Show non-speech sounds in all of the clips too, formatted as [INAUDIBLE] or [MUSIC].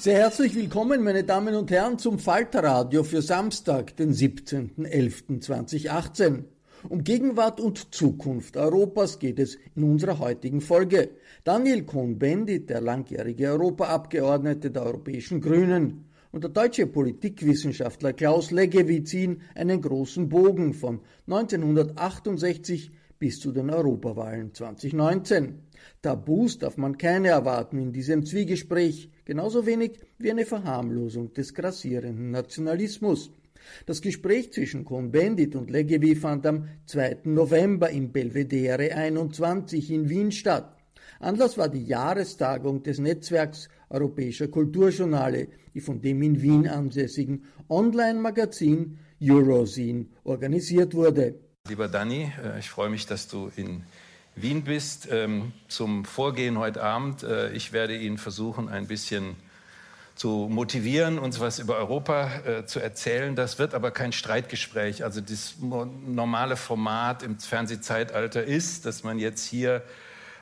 Sehr herzlich willkommen, meine Damen und Herren, zum Falterradio für Samstag, den 17.11.2018. Um Gegenwart und Zukunft Europas geht es in unserer heutigen Folge. Daniel Cohn-Bendit, der langjährige Europaabgeordnete der Europäischen Grünen, und der deutsche Politikwissenschaftler Klaus Leggevi ziehen einen großen Bogen von 1968 bis zu den Europawahlen 2019. Tabus darf man keine erwarten in diesem Zwiegespräch, genauso wenig wie eine Verharmlosung des grassierenden Nationalismus. Das Gespräch zwischen Cohn-Bendit und Leggevi fand am 2. November im Belvedere 21 in Wien statt. Anlass war die Jahrestagung des Netzwerks Europäischer Kulturjournale, die von dem in Wien ansässigen Online-Magazin Eurozine organisiert wurde. Lieber Danny, äh, ich freue mich, dass du in Wien bist. Ähm, zum Vorgehen heute Abend. Äh, ich werde Ihnen versuchen, ein bisschen zu motivieren, uns was über Europa äh, zu erzählen. Das wird aber kein Streitgespräch. Also das normale Format im Fernsehzeitalter ist, dass man jetzt hier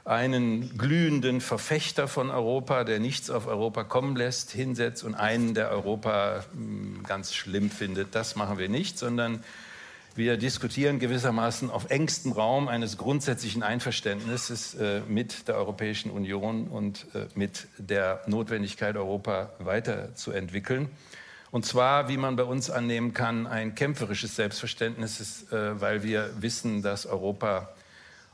einen glühenden Verfechter von Europa, der nichts auf Europa kommen lässt, hinsetzt und einen, der Europa mh, hm, ganz schlimm findet. Das machen wir nicht, sondern wir diskutieren gewissermaßen auf engstem Raum eines grundsätzlichen Einverständnisses äh, mit der Europäischen Union und äh, mit der Notwendigkeit, Europa weiterzuentwickeln. Und zwar, wie man bei uns annehmen kann, ein kämpferisches Selbstverständnis, äh, weil wir wissen, dass Europa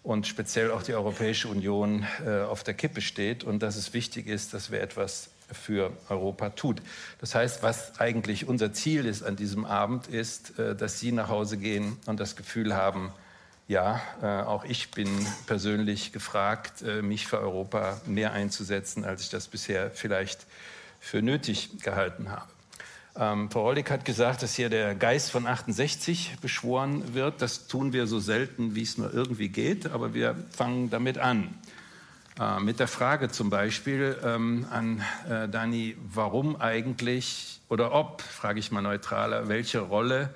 und speziell auch die Europäische Union äh, auf der Kippe steht und dass es wichtig ist, dass wir etwas für Europa tut. Das heißt, was eigentlich unser Ziel ist an diesem Abend, ist, äh, dass Sie nach Hause gehen und das Gefühl haben, ja, äh, auch ich bin persönlich gefragt, äh, mich für Europa mehr einzusetzen, als ich das bisher vielleicht für nötig gehalten habe. Ähm, Frau Rollig hat gesagt, dass hier der Geist von 68 beschworen wird. Das tun wir so selten, wie es nur irgendwie geht, aber wir fangen damit an. Äh, mit der Frage zum Beispiel ähm, an äh, Dani, warum eigentlich oder ob, frage ich mal neutraler, welche Rolle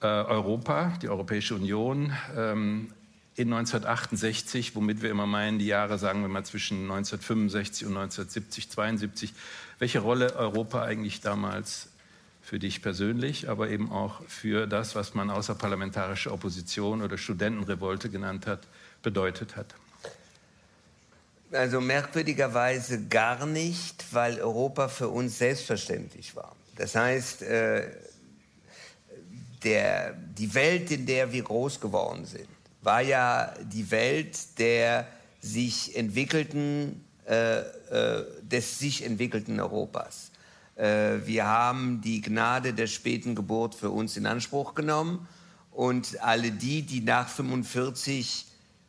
äh, Europa, die Europäische Union, ähm, in 1968, womit wir immer meinen, die Jahre, sagen wir mal, zwischen 1965 und 1970, 72, welche Rolle Europa eigentlich damals für dich persönlich, aber eben auch für das, was man außerparlamentarische Opposition oder Studentenrevolte genannt hat, bedeutet hat. Also merkwürdigerweise gar nicht, weil Europa für uns selbstverständlich war. Das heißt, äh, der, die Welt, in der wir groß geworden sind, war ja die Welt der sich entwickelten, äh, äh, des sich entwickelten Europas. Wir haben die Gnade der späten Geburt für uns in Anspruch genommen und alle die, die nach 45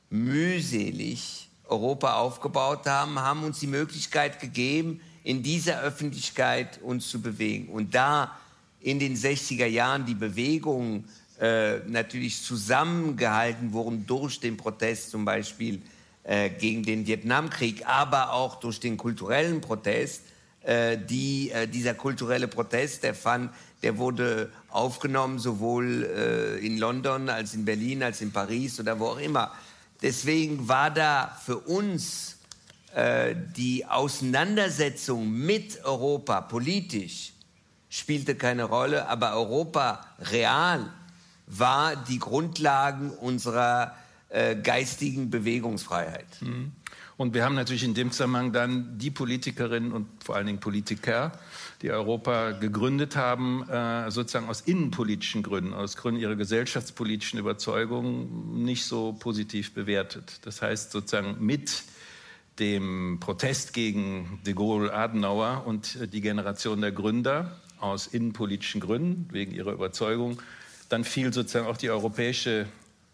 mühselig Europa aufgebaut haben, haben uns die Möglichkeit gegeben, in dieser Öffentlichkeit uns zu bewegen. Und da in den 60er Jahren die Bewegungen äh, natürlich zusammengehalten wurden durch den Protest zum Beispiel äh, gegen den Vietnamkrieg, aber auch durch den kulturellen Protest. Äh, die, äh, dieser kulturelle Protest, der, fand, der wurde aufgenommen sowohl äh, in London als in Berlin als in Paris oder wo auch immer. Deswegen war da für uns äh, die Auseinandersetzung mit Europa politisch spielte keine Rolle, aber Europa real war die Grundlagen unserer äh, geistigen Bewegungsfreiheit. Mhm. Und wir haben natürlich in dem Zusammenhang dann die Politikerinnen und vor allen Dingen Politiker, die Europa gegründet haben, äh, sozusagen aus innenpolitischen Gründen, aus Gründen ihrer gesellschaftspolitischen Überzeugung nicht so positiv bewertet. Das heißt sozusagen mit dem Protest gegen de Gaulle, Adenauer und die Generation der Gründer aus innenpolitischen Gründen, wegen ihrer Überzeugung, dann fiel sozusagen auch die europäische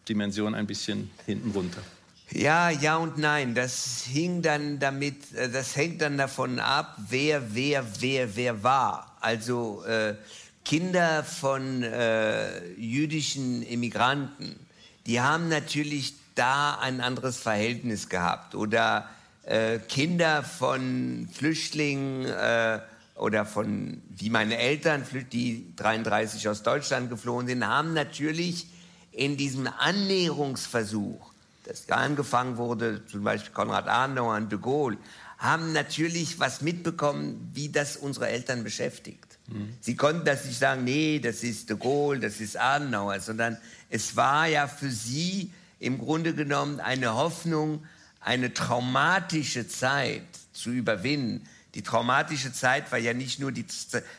Dimension ein bisschen hinten runter. Ja, ja und nein. Das hing dann damit, äh, das hängt dann davon ab, wer, wer, wer, wer war. Also äh, Kinder von äh, jüdischen Immigranten, die haben natürlich da ein anderes Verhältnis gehabt. Oder äh, Kinder von Flüchtlingen äh, oder von, wie meine Eltern, die 33 aus Deutschland geflohen sind, haben natürlich in diesem Annäherungsversuch, das da angefangen wurde, zum Beispiel Konrad Adenauer und de Gaulle, haben natürlich was mitbekommen, wie das unsere Eltern beschäftigt. Mhm. Sie konnten das nicht sagen, nee, das ist de Gaulle, das ist Adenauer, sondern es war ja für sie im Grunde genommen eine Hoffnung, eine traumatische Zeit zu überwinden. Die traumatische Zeit war ja nicht nur die,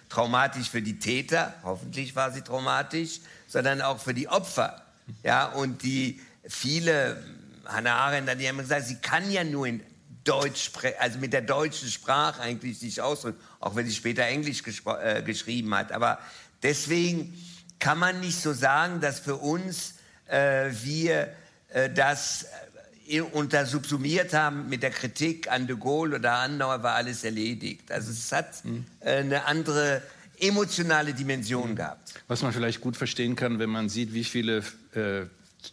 traumatisch für die Täter, hoffentlich war sie traumatisch, sondern auch für die Opfer. Ja, und die viele, Hannah Arendt hat ja immer gesagt, sie kann ja nur in Deutsch, also mit der deutschen Sprache eigentlich sich ausdrücken, auch wenn sie später Englisch äh, geschrieben hat. Aber deswegen kann man nicht so sagen, dass für uns äh, wir äh, das äh, unter subsumiert haben mit der Kritik an de Gaulle oder Andauer war alles erledigt. Also es hat mhm. eine andere emotionale Dimension mhm. gehabt. Was man vielleicht gut verstehen kann, wenn man sieht, wie viele äh,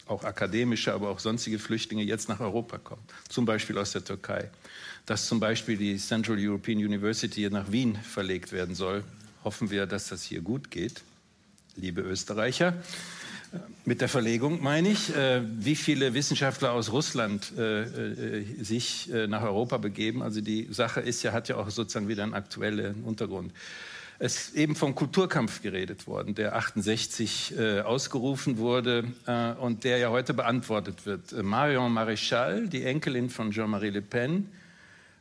auch akademische, aber auch sonstige Flüchtlinge jetzt nach Europa kommen, zum Beispiel aus der Türkei. Dass zum Beispiel die Central European University nach Wien verlegt werden soll, hoffen wir, dass das hier gut geht, liebe Österreicher. Mit der Verlegung meine ich, äh, wie viele Wissenschaftler aus Russland äh, äh, sich nach Europa begeben. Also die Sache ist ja, hat ja auch sozusagen wieder einen aktuellen Untergrund. Es ist eben vom Kulturkampf geredet worden, der 68 äh, ausgerufen wurde äh, und der ja heute beantwortet wird. Äh, Marion Maréchal, die Enkelin von Jean-Marie Le Pen,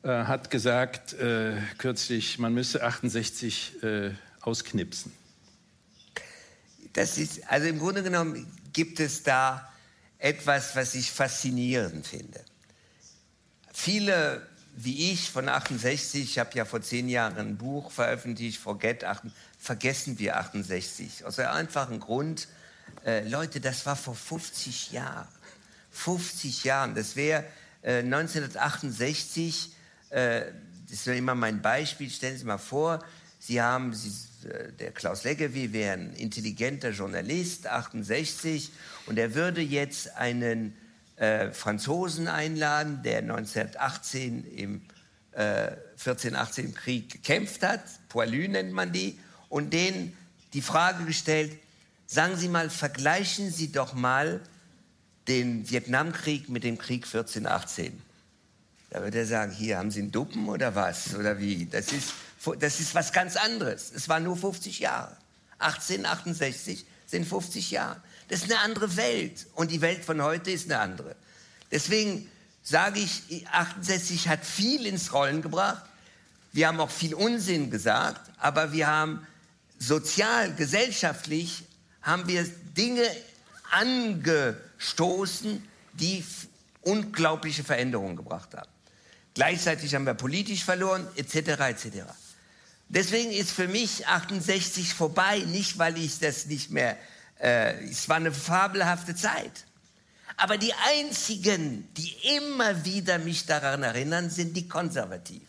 äh, hat gesagt äh, kürzlich, man müsse 68 äh, ausknipsen. Das ist, also im Grunde genommen gibt es da etwas, was ich faszinierend finde. Viele wie ich von 68, ich habe ja vor zehn Jahren ein Buch veröffentlicht, Forget, vergessen wir 68. Aus einem einfachen Grund, äh, Leute, das war vor 50 Jahren. 50 Jahren, das wäre äh, 1968, äh, das wäre immer mein Beispiel, stellen Sie mal vor, Sie haben, Sie, äh, der Klaus Leggevi wäre ein intelligenter Journalist, 68, und er würde jetzt einen äh, Franzosen einladen, der 1918 im äh, 14-18 Krieg gekämpft hat, Poilu nennt man die, und denen die Frage gestellt, sagen Sie mal, vergleichen Sie doch mal den Vietnamkrieg mit dem Krieg 14-18. Da wird er sagen, hier haben Sie einen Duppen oder was? Oder wie? Das ist, das ist was ganz anderes. Es war nur 50 Jahre. 1868 sind 50 Jahre. Das ist eine andere Welt. Und die Welt von heute ist eine andere. Deswegen sage ich, 68 hat viel ins Rollen gebracht. Wir haben auch viel Unsinn gesagt, aber wir haben sozial, gesellschaftlich, haben wir Dinge angestoßen, die unglaubliche Veränderungen gebracht haben. Gleichzeitig haben wir politisch verloren, etc., etc. Deswegen ist für mich 68 vorbei, nicht weil ich das nicht mehr Äh, es war eine fabelhafte Zeit. Aber die einzigen, die immer wieder mich daran erinnern, sind die Konservativen.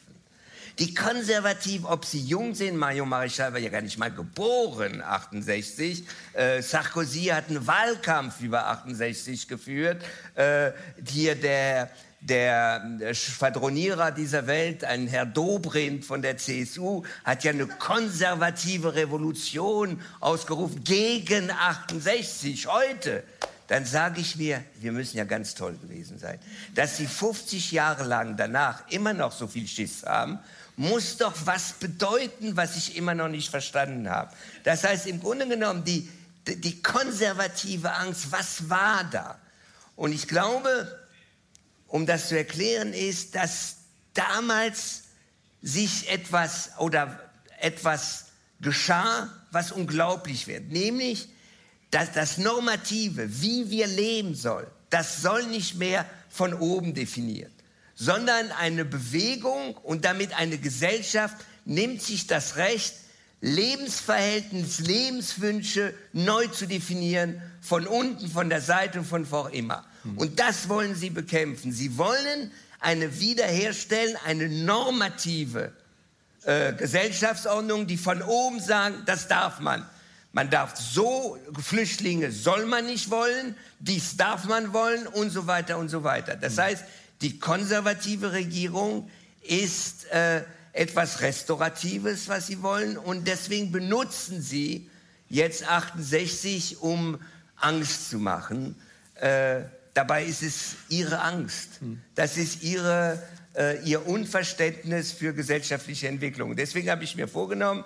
Die Konservativen, ob sie jung sind, Mario Marichal war ja gar nicht mal geboren, 68. Äh, Sarkozy hat einen Wahlkampf über 68 geführt. Äh, hier der, der Schwadronierer dieser Welt, ein Herr Dobrindt von der CSU, hat ja eine konservative Revolution ausgerufen gegen 68 heute. Dann sage ich mir, wir müssen ja ganz toll gewesen sein, dass sie 50 Jahre lang danach immer noch so viel Schiss haben muss doch was bedeuten, was ich immer noch nicht verstanden habe. Das heißt, im Grunde genommen, die, die konservative Angst, was war da? Und ich glaube, um das zu erklären, ist, dass damals sich etwas oder etwas geschah, was unglaublich wird. Nämlich, dass das Normative, wie wir leben sollen, das soll nicht mehr von oben definiert sondern eine Bewegung und damit eine Gesellschaft nimmt sich das Recht, Lebensverhältnis, Lebenswünsche neu zu definieren, von unten, von der Seite und von vor immer. Mhm. Und das wollen sie bekämpfen. Sie wollen eine wiederherstellen, eine normative äh, Gesellschaftsordnung, die von oben sagt, das darf man. Man darf so, Flüchtlinge soll man nicht wollen, dies darf man wollen und so weiter und so weiter. Das mhm. heißt, die konservative Regierung ist äh, etwas Restauratives, was sie wollen. Und deswegen benutzen sie jetzt 68, um Angst zu machen. Äh, dabei ist es ihre Angst. Hm. Das ist ihre, äh, ihr Unverständnis für gesellschaftliche Entwicklung. Deswegen habe ich mir vorgenommen,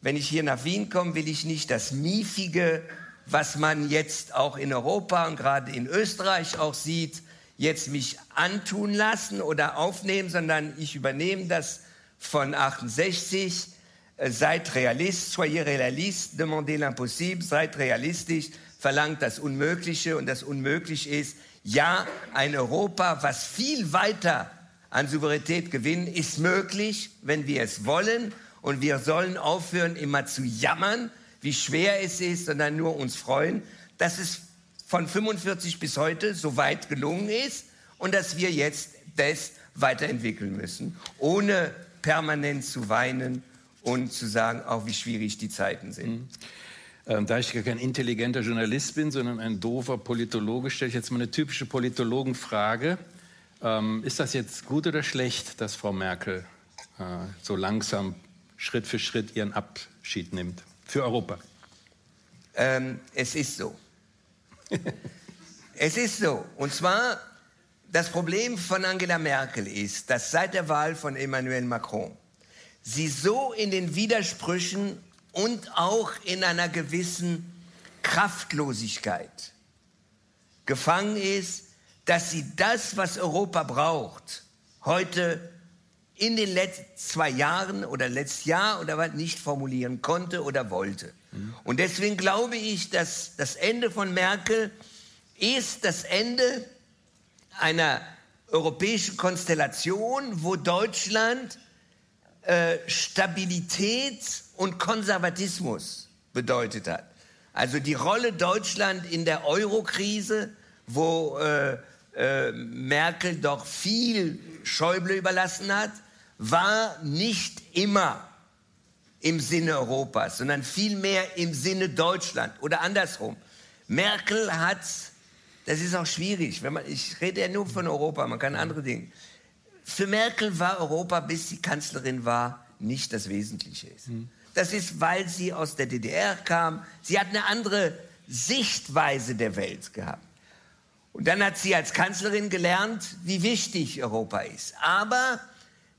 wenn ich hier nach Wien komme, will ich nicht das Miefige, was man jetzt auch in Europa und gerade in Österreich auch sieht, jetzt mich antun lassen oder aufnehmen, sondern ich übernehme das von 68. Äh, seid realist, soyez realiste, demandez l'impossible, seid realistisch, verlangt das Unmögliche und das Unmöglich ist, ja, ein Europa, was viel weiter an Souveränität gewinnt, ist möglich, wenn wir es wollen. Und wir sollen aufhören, immer zu jammern, wie schwer es ist, sondern nur uns freuen, dass es von 45 bis heute so weit gelungen ist und dass wir jetzt das weiterentwickeln müssen, ohne permanent zu weinen und zu sagen, auch wie schwierig die Zeiten sind. Mhm. Ähm, da ich gar kein intelligenter Journalist bin, sondern ein doofer Politologe, stelle ich jetzt mal eine typische Politologenfrage. Ähm, ist das jetzt gut oder schlecht, dass Frau Merkel äh, so langsam Schritt für Schritt ihren Abschied nimmt für Europa? Ähm, es ist so. [LAUGHS] es ist so. Und zwar, das Problem von Angela Merkel ist, dass seit der Wahl von Emmanuel Macron sie so in den Widersprüchen und auch in einer gewissen Kraftlosigkeit gefangen ist, dass sie das, was Europa braucht, heute in den letzten zwei Jahren oder letztes Jahr oder was nicht formulieren konnte oder wollte. Und deswegen glaube ich, dass das Ende von Merkel ist das Ende einer europäischen Konstellation, wo Deutschland äh, Stabilität und Konservatismus bedeutet hat. Also die Rolle Deutschland in der Eurokrise, wo äh, äh, Merkel doch viel Schäuble überlassen hat, war nicht immer im Sinne Europas, sondern vielmehr im Sinne Deutschland oder andersrum. Merkel hat, das ist auch schwierig, wenn man, ich rede ja nur von Europa, man kann andere Dinge. Für Merkel war Europa, bis sie Kanzlerin war, nicht das Wesentliche. Mhm. Das ist, weil sie aus der DDR kam. Sie hat eine andere Sichtweise der Welt gehabt. Und dann hat sie als Kanzlerin gelernt, wie wichtig Europa ist. Aber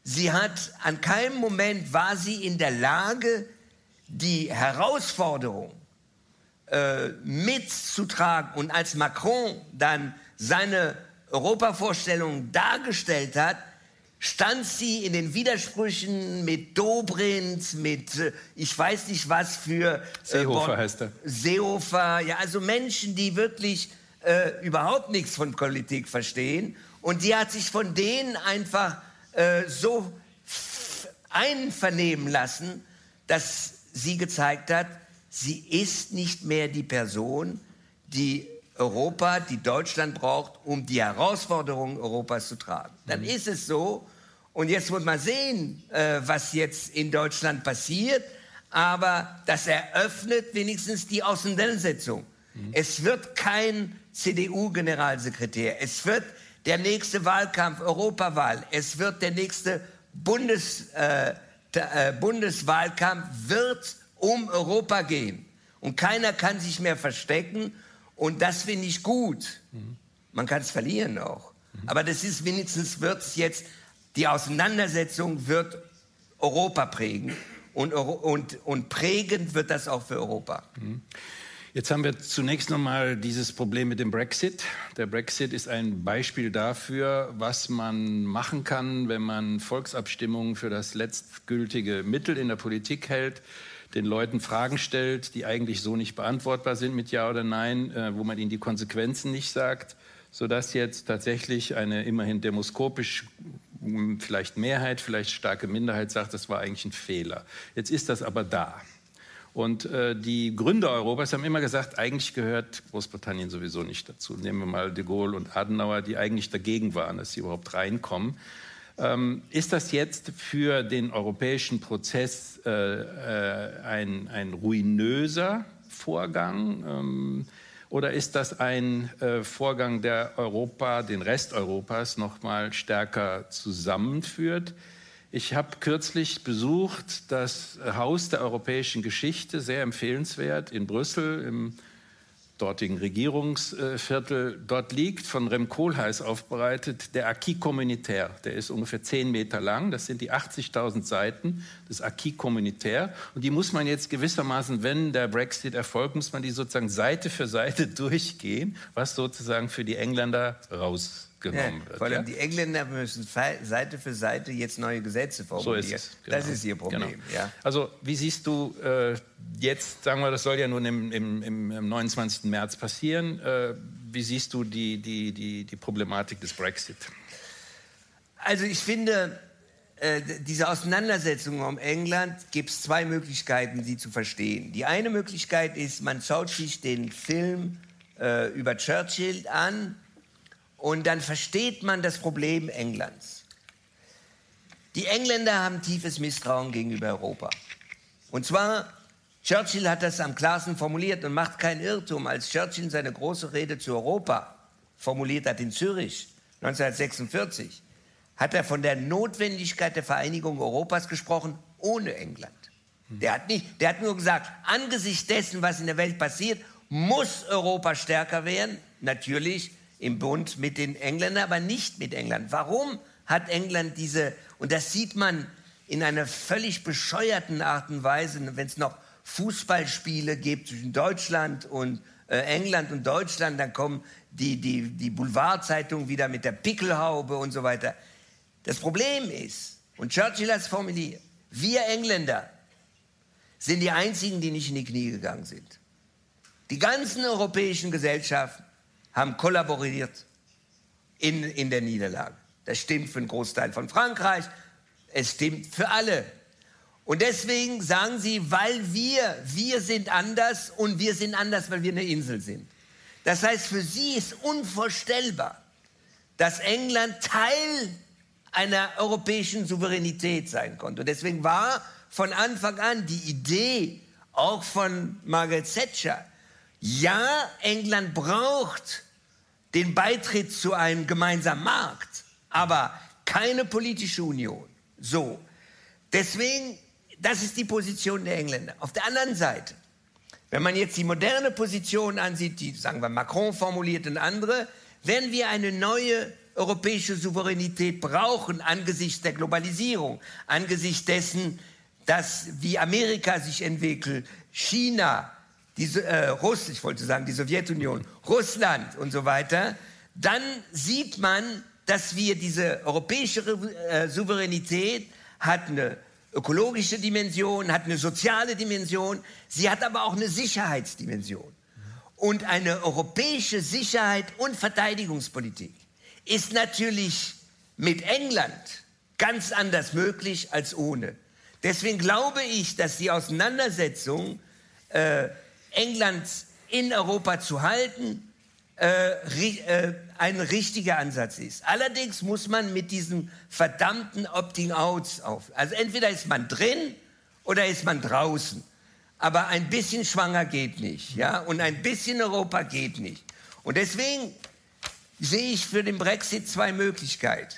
Sie hat an keinem Moment war sie in der Lage, die Herausforderung äh, mitzutragen. Und als Macron dann seine Europavorstellung dargestellt hat, stand sie in den Widersprüchen mit Dobrindt, mit äh, ich weiß nicht was für äh, Seehofer heißt er. Seehofer, ja, also Menschen, die wirklich äh, überhaupt nichts von Politik verstehen. Und die hat sich von denen einfach äh, so einvernehmen lassen, dass sie gezeigt hat, sie ist nicht mehr die Person, die Europa, die Deutschland braucht, um die Herausforderungen Europas zu tragen. Dann mhm. ist es so, und jetzt wird man sehen, äh, was jetzt in Deutschland passiert, aber das eröffnet wenigstens die Auseinandersetzung. Mhm. Es wird kein CDU-Generalsekretär, es wird der nächste Wahlkampf, Europawahl, es wird der nächste Bundes, äh, äh, Bundeswahlkampf, wird um Europa gehen. Und keiner kann sich mehr verstecken und das finde ich gut. Man kann es verlieren auch. Aber das ist wenigstens wird es jetzt, die Auseinandersetzung wird Europa prägen. Und, und, und prägend wird das auch für Europa. Jetzt haben wir zunächst nochmal dieses Problem mit dem Brexit. Der Brexit ist ein Beispiel dafür, was man machen kann, wenn man Volksabstimmungen für das letztgültige Mittel in der Politik hält den Leuten Fragen stellt, die eigentlich so nicht beantwortbar sind mit Ja oder Nein, äh, wo man ihnen die Konsequenzen nicht sagt, sodass jetzt tatsächlich eine immerhin demoskopisch hm, vielleicht Mehrheit, vielleicht starke Minderheit sagt, das war eigentlich ein Fehler. Jetzt ist das aber da. Und äh, die Gründer Europas haben immer gesagt, eigentlich gehört Großbritannien sowieso nicht dazu. Nehmen wir mal de Gaulle und Adenauer, die eigentlich dagegen waren, dass sie überhaupt reinkommen. Ähm, ist das jetzt für den europäischen Prozess äh, äh, ein, ein ruinöser Vorgang? Ähm, oder ist das ein äh, Vorgang, der Europa, den Rest Europas noch mal stärker zusammenführt? Ich habe kürzlich besucht das Haus der europäischen Geschichte, sehr empfehlenswert, in Brüssel im dortigen Regierungsviertel. Dort liegt von Rem Koolhaas aufbereitet der Acquis communautaire. Der ist ungefähr zehn Meter lang. Das sind die 80.000 Seiten des Acquis communautaire. Und die muss man jetzt gewissermaßen, wenn der Brexit erfolgt, muss man die sozusagen Seite für Seite [LAUGHS] durchgehen, was sozusagen für die Engländer raus genommen ja, wird. Vor allem ja? die Engländer müssen Seite für Seite jetzt neue Gesetze formulieren. So ist es, genau. Das ist ihr Problem. Genau. Ja. Also wie siehst du äh, jetzt, sagen wir, das soll ja nun im, im, im 29. März passieren, äh, wie siehst du die, die, die, die Problematik des Brexit? Also ich finde, äh, diese Auseinandersetzung um England gibt es zwei Möglichkeiten, sie zu verstehen. Die eine Möglichkeit ist, man schaut sich den Film äh, über Churchill an und dann versteht man das Problem Englands. Die Engländer haben tiefes Misstrauen gegenüber Europa. Und zwar, Churchill hat das am klarsten formuliert und macht keinen Irrtum, als Churchill seine große Rede zu Europa formuliert hat in Zürich 1946, hat er von der Notwendigkeit der Vereinigung Europas gesprochen, ohne England. Der hat, nicht, der hat nur gesagt, angesichts dessen, was in der Welt passiert, muss Europa stärker werden. Natürlich im Bund mit den Engländern, aber nicht mit England. Warum hat England diese, und das sieht man in einer völlig bescheuerten Art und Weise, wenn es noch Fußballspiele gibt zwischen Deutschland und äh, England und Deutschland, dann kommen die, die, die Boulevardzeitungen wieder mit der Pickelhaube und so weiter. Das Problem ist, und Churchill hat es formuliert, wir Engländer sind die Einzigen, die nicht in die Knie gegangen sind. Die ganzen europäischen Gesellschaften haben kollaboriert in, in der Niederlage. Das stimmt für einen Großteil von Frankreich, es stimmt für alle. Und deswegen sagen sie, weil wir, wir sind anders und wir sind anders, weil wir eine Insel sind. Das heißt, für sie ist unvorstellbar, dass England Teil einer europäischen Souveränität sein konnte. Und deswegen war von Anfang an die Idee auch von Margaret Thatcher, ja, England braucht den Beitritt zu einem gemeinsamen Markt, aber keine politische Union. So. Deswegen, das ist die Position der Engländer. Auf der anderen Seite, wenn man jetzt die moderne Position ansieht, die, sagen wir, Macron formuliert und andere, wenn wir eine neue europäische Souveränität brauchen angesichts der Globalisierung, angesichts dessen, dass wie Amerika sich entwickelt, China, die, äh, Russ, ich wollte sagen, die Sowjetunion, Russland und so weiter, dann sieht man, dass wir diese europäische äh, Souveränität hat eine ökologische Dimension, hat eine soziale Dimension, sie hat aber auch eine Sicherheitsdimension. Und eine europäische Sicherheit und Verteidigungspolitik ist natürlich mit England ganz anders möglich als ohne. Deswegen glaube ich, dass die Auseinandersetzung äh, England in Europa zu halten, äh, äh, ein richtiger Ansatz ist. Allerdings muss man mit diesen verdammten Opting-Outs auf. Also entweder ist man drin oder ist man draußen. Aber ein bisschen schwanger geht nicht, ja, und ein bisschen Europa geht nicht. Und deswegen sehe ich für den Brexit zwei Möglichkeiten.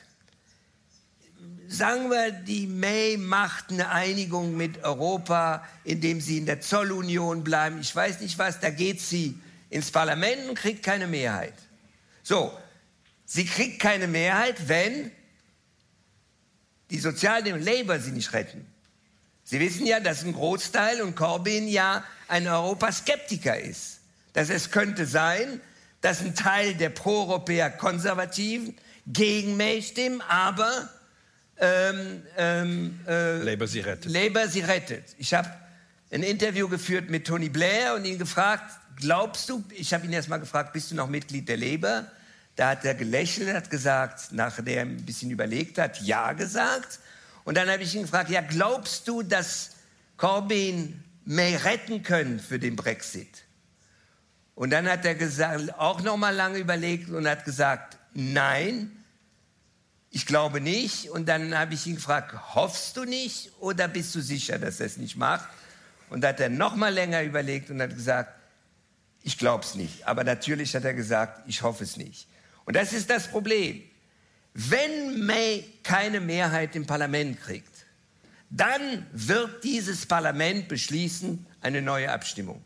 Sagen wir, die May macht eine Einigung mit Europa, indem sie in der Zollunion bleiben. Ich weiß nicht was, da geht sie ins Parlament und kriegt keine Mehrheit. So, sie kriegt keine Mehrheit, wenn die Sozialdemokraten Labour sie nicht retten. Sie wissen ja, dass ein Großteil und Corbyn ja ein Europaskeptiker ist. Dass es könnte sein, dass ein Teil der Pro-Europäer Konservativen gegen May stimmen, aber ähm, ähm, äh, Labour sie rettet. Labour sie rettet. Ich habe ein Interview geführt mit Tony Blair und ihn gefragt, glaubst du, ich habe ihn erst mal gefragt, bist du noch Mitglied der Labour? Da hat er gelächelt, hat gesagt, nachdem er ein bisschen überlegt hat, ja gesagt. Und dann habe ich ihn gefragt, ja, glaubst du, dass Corbyn May retten können für den Brexit? Und dann hat er gesagt, auch noch mal lange überlegt und hat gesagt, nein, ich glaube nicht. Und dann habe ich ihn gefragt, hoffst du nicht oder bist du sicher, dass er es nicht macht? Und da hat er noch mal länger überlegt und hat gesagt, ich glaube es nicht. Aber natürlich hat er gesagt, ich hoffe es nicht. Und das ist das Problem. Wenn May keine Mehrheit im Parlament kriegt, dann wird dieses Parlament beschließen eine neue Abstimmung.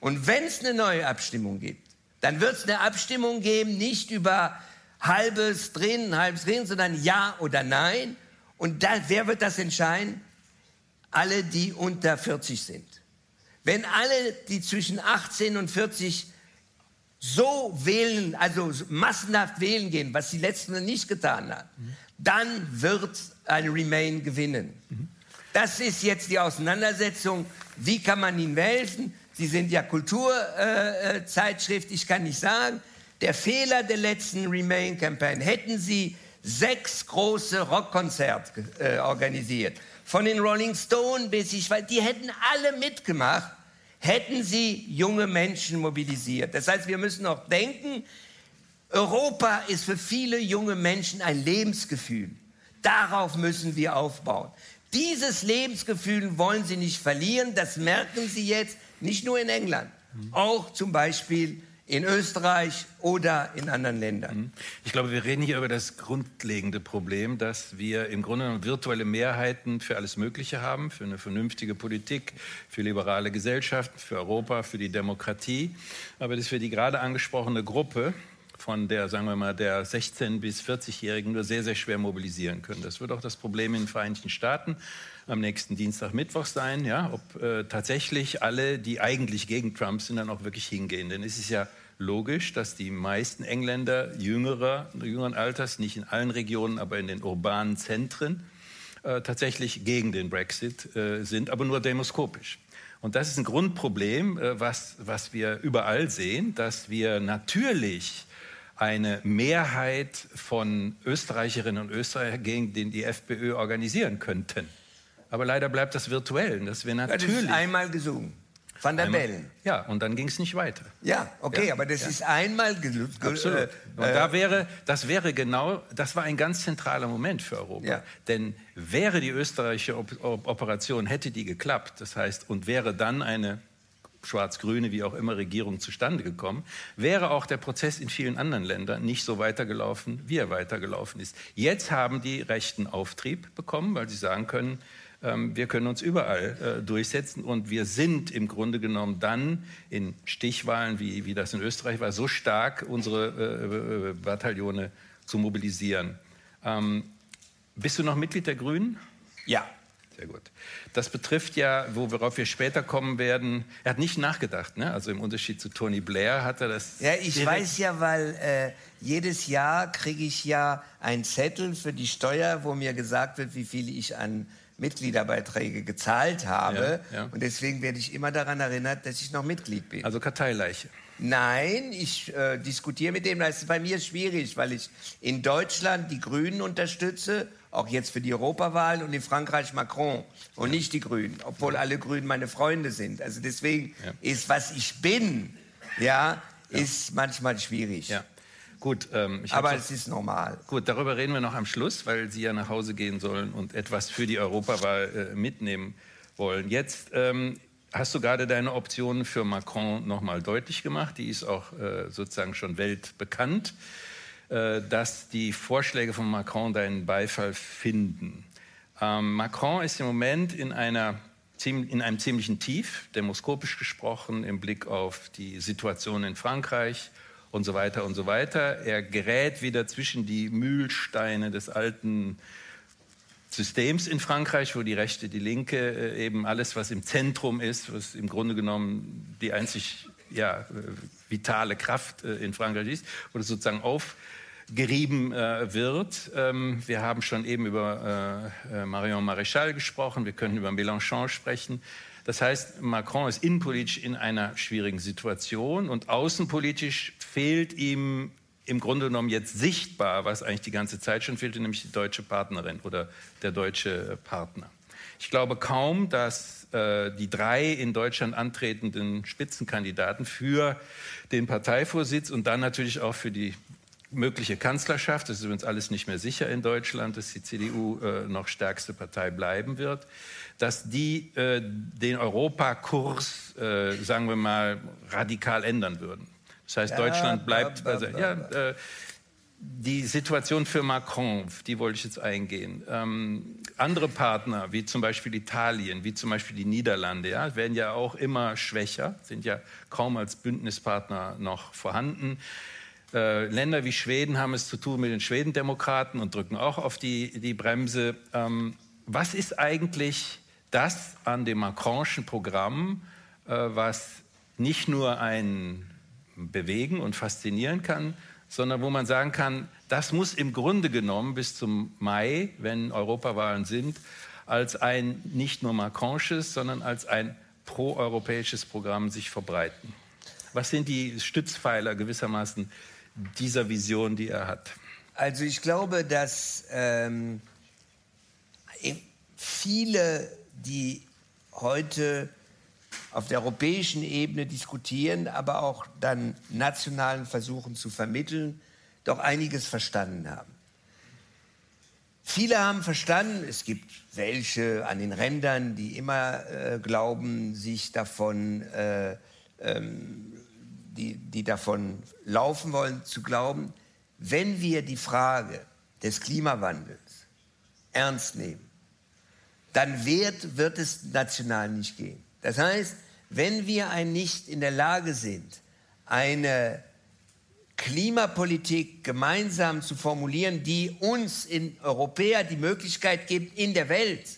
Und wenn es eine neue Abstimmung gibt, dann wird es eine Abstimmung geben, nicht über halbes Drehen, halbes Drehen, sondern Ja oder Nein. Und da, wer wird das entscheiden? Alle, die unter 40 sind. Wenn alle, die zwischen 18 und 40 so wählen, also massenhaft wählen gehen, was die letzten nicht getan hat, mhm. dann wird ein Remain gewinnen. Mhm. Das ist jetzt die Auseinandersetzung. Wie kann man ihnen helfen? Sie sind ja Kulturzeitschrift, äh, ich kann nicht sagen. Der Fehler der letzten Remain-Campaign, hätten Sie sechs große Rockkonzerte äh, organisiert, von den Rolling Stones bis ich weiß, die hätten alle mitgemacht, hätten sie junge Menschen mobilisiert. Das heißt, wir müssen auch denken, Europa ist für viele junge Menschen ein Lebensgefühl. Darauf müssen wir aufbauen. Dieses Lebensgefühl wollen sie nicht verlieren, das merken sie jetzt nicht nur in England, auch zum Beispiel in Österreich oder in anderen Ländern. Mhm. Ich glaube, wir reden hier über das grundlegende Problem, dass wir im Grunde virtuelle Mehrheiten für alles Mögliche haben, für eine vernünftige Politik, für liberale Gesellschaften, für Europa, für die Demokratie, aber dass wir die gerade angesprochene Gruppe von der, sagen wir mal, der 16- bis 40-Jährigen nur sehr, sehr schwer mobilisieren können. Das wird auch das Problem in den Vereinigten Staaten am nächsten Dienstag, Mittwoch sein, ja, ob äh, tatsächlich alle, die eigentlich gegen Trump sind, dann auch wirklich hingehen. Denn es ist ja logisch, dass die meisten Engländer jüngerer, jüngeren Alters, nicht in allen Regionen, aber in den urbanen Zentren, äh, tatsächlich gegen den Brexit äh, sind, aber nur demoskopisch. Und das ist ein Grundproblem, äh, was, was wir überall sehen, dass wir natürlich eine Mehrheit von Österreicherinnen und Österreichern gegen den die FPÖ organisieren könnten. Aber leider bleibt das virtuell, dass wir natürlich das ist einmal gesungen. Van der Bellen. Ja, und dann ging es nicht weiter. Ja, okay, ja, aber das ja. ist einmal gelungen. Absolut. Äh, und da wäre, das wäre genau, das war ein ganz zentraler Moment für Europa. Ja. Denn wäre die österreichische Operation, hätte die geklappt, das heißt, und wäre dann eine schwarz-grüne, wie auch immer, Regierung zustande gekommen, wäre auch der Prozess in vielen anderen Ländern nicht so weitergelaufen, wie er weitergelaufen ist. Jetzt haben die Rechten Auftrieb bekommen, weil sie sagen können, wir können uns überall äh, durchsetzen und wir sind im Grunde genommen dann in Stichwahlen, wie, wie das in Österreich war, so stark, unsere äh, Bataillone zu mobilisieren. Ähm, bist du noch Mitglied der Grünen? Ja. Sehr gut. Das betrifft ja, worauf wir später kommen werden. Er hat nicht nachgedacht, ne? Also im Unterschied zu Tony Blair hat er das. Ja, ich weiß ja, weil äh, jedes Jahr kriege ich ja einen Zettel für die Steuer, wo mir gesagt wird, wie viel ich an Mitgliederbeiträge gezahlt habe. Ja, ja. Und deswegen werde ich immer daran erinnert, dass ich noch Mitglied bin. Also Karteileiche. Nein, ich äh, diskutiere mit dem. Das ist bei mir schwierig, weil ich in Deutschland die Grünen unterstütze, auch jetzt für die Europawahl, und in Frankreich Macron und nicht die Grünen, obwohl alle Grünen meine Freunde sind. Also deswegen Ja. ist, was ich bin, ja, ist manchmal schwierig. Gut, ähm, Aber es ist normal. Gut, darüber reden wir noch am Schluss, weil Sie ja nach Hause gehen sollen und etwas für die Europawahl äh, mitnehmen wollen. Jetzt ähm, hast du gerade deine Optionen für Macron nochmal deutlich gemacht. Die ist auch äh, sozusagen schon weltbekannt, äh, dass die Vorschläge von Macron deinen Beifall finden. Ähm, Macron ist im Moment in, einer, in einem ziemlichen Tief, demoskopisch gesprochen, im Blick auf die Situation in Frankreich und so weiter und so weiter. Er gerät wieder zwischen die Mühlsteine des alten Systems in Frankreich, wo die Rechte, die Linke äh, eben alles, was im Zentrum ist, was im Grunde genommen die einzig ja, äh, vitale Kraft äh, in Frankreich ist, wo das sozusagen aufgerieben wird. Ähm, wir haben schon eben über Marion Maréchal gesprochen, wir können über Mélenchon sprechen. Das heißt, Macron ist innenpolitisch in einer schwierigen Situation und außenpolitisch fehlt ihm im Grunde genommen jetzt sichtbar, was eigentlich die ganze Zeit schon fehlte, nämlich die deutsche Partnerin oder der deutsche Partner. Ich glaube kaum, dass äh, die drei in Deutschland antretenden Spitzenkandidaten für den Parteivorsitz und dann natürlich auch für die mögliche Kanzlerschaft, das ist übrigens alles nicht mehr sicher in Deutschland, dass die CDU äh, noch stärkste Partei bleiben wird, dass die äh, den Europakurs, äh, sagen wir mal, radikal ändern würden. Das heißt, Ja, Deutschland bleibt bla, bei bla, bla, ja, bla. äh, die Situation für Macron, die wollte ich jetzt eingehen. Ähm, andere Partner, wie zum Beispiel Italien, wie zum Beispiel die Niederlande, ja, werden ja auch immer schwächer, sind ja kaum als Bündnispartner noch vorhanden. Äh, Länder wie Schweden haben es zu tun mit den Schwedendemokraten und drücken auch auf die, die Bremse. Ähm, was ist eigentlich das an dem Macronschen Programm, äh, was nicht nur ein bewegen und faszinieren kann, sondern wo man sagen kann, das muss im Grunde genommen bis zum Mai, wenn Europawahlen sind, als ein nicht nur Macronsches, sondern als ein proeuropäisches Programm sich verbreiten. Was sind die Stützpfeiler gewissermaßen dieser Vision, die er hat? Also ich glaube, dass ähm, in- viele, die heute auf der europäischen Ebene diskutieren, aber auch dann nationalen versuchen zu vermitteln, doch einiges verstanden haben. Viele haben verstanden, es gibt welche an den Rändern, die immer äh, glauben, sich davon, äh, ähm, die, die davon laufen wollen, zu glauben, wenn wir die Frage des Klimawandels ernst nehmen, dann wird, wird es national nicht gehen. Das heißt, wenn wir ein nicht in der Lage sind, eine Klimapolitik gemeinsam zu formulieren, die uns in Europäer die Möglichkeit gibt, in der Welt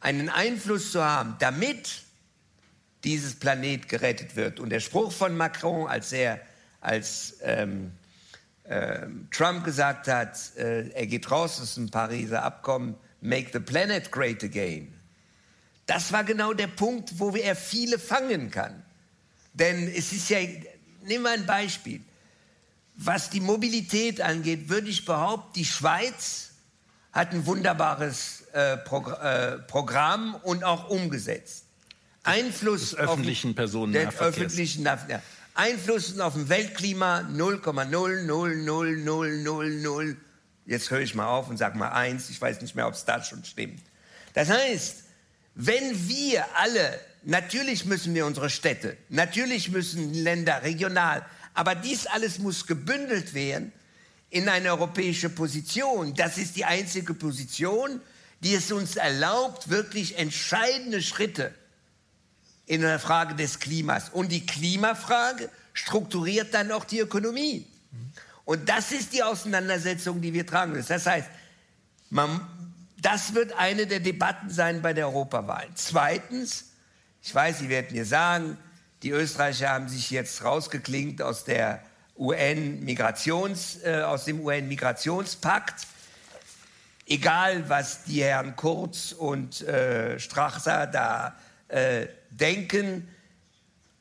einen Einfluss zu haben, damit dieses Planet gerettet wird. Und der Spruch von Macron, als er als ähm, ähm, Trump gesagt hat, äh, er geht raus aus dem Pariser Abkommen, make the planet great again. Das war genau der Punkt, wo er viele fangen kann. Denn es ist ja, nehmen wir ein Beispiel. Was die Mobilität angeht, würde ich behaupten, die Schweiz hat ein wunderbares äh, Progr äh, Programm und auch umgesetzt. Einfluss Des öffentlichen auf, Personennahverkehrs. öffentlichen ja. Einfluss auf dem Weltklima 0,0000000. Jetzt höre ich mal auf und sage mal eins. Ich weiß nicht mehr, ob es da schon stimmt. Das heißt, wenn wir alle, natürlich müssen wir unsere Städte, natürlich müssen Länder regional, aber dies alles muss gebündelt werden in eine europäische Position. Das ist die einzige Position, die es uns erlaubt, wirklich entscheidende Schritte in der Frage des Klimas. Und die Klimafrage strukturiert dann auch die Ökonomie. Und das ist die Auseinandersetzung, die wir tragen müssen. Das heißt, man, das wird eine der Debatten sein bei der Europawahl. Zweitens, ich weiß, Sie werden mir sagen, die Österreicher haben sich jetzt rausgeklinkt aus der UN-Migrations, äh, aus dem UN-Migrationspakt. Egal, was die Herren Kurz und äh, Strachser da äh, denken,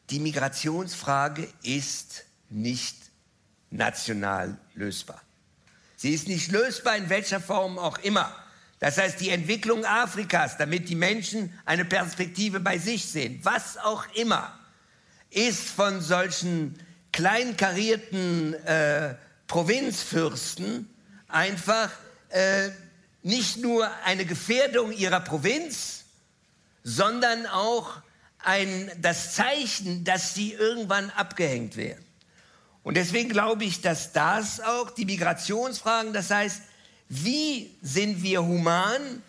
die Migrationsfrage ist nicht national lösbar. Sie ist nicht lösbar in welcher Form auch immer. Das heißt, die Entwicklung Afrikas, damit die Menschen eine Perspektive bei sich sehen, was auch immer, ist von solchen kleinkarierten äh, Provinzfürsten einfach äh, nicht nur eine Gefährdung ihrer Provinz, sondern auch ein, das Zeichen, dass sie irgendwann abgehängt werden. Und deswegen glaube ich, dass das auch die Migrationsfragen, das heißt, wie sind wir human,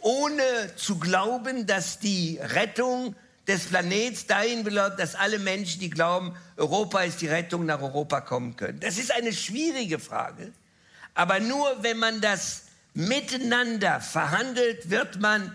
ohne zu glauben, dass die Rettung des Planets dahin belaubt, dass alle Menschen, die glauben, Europa ist die Rettung, nach Europa kommen können. Das ist eine schwierige Frage, aber nur wenn man das miteinander verhandelt, wird man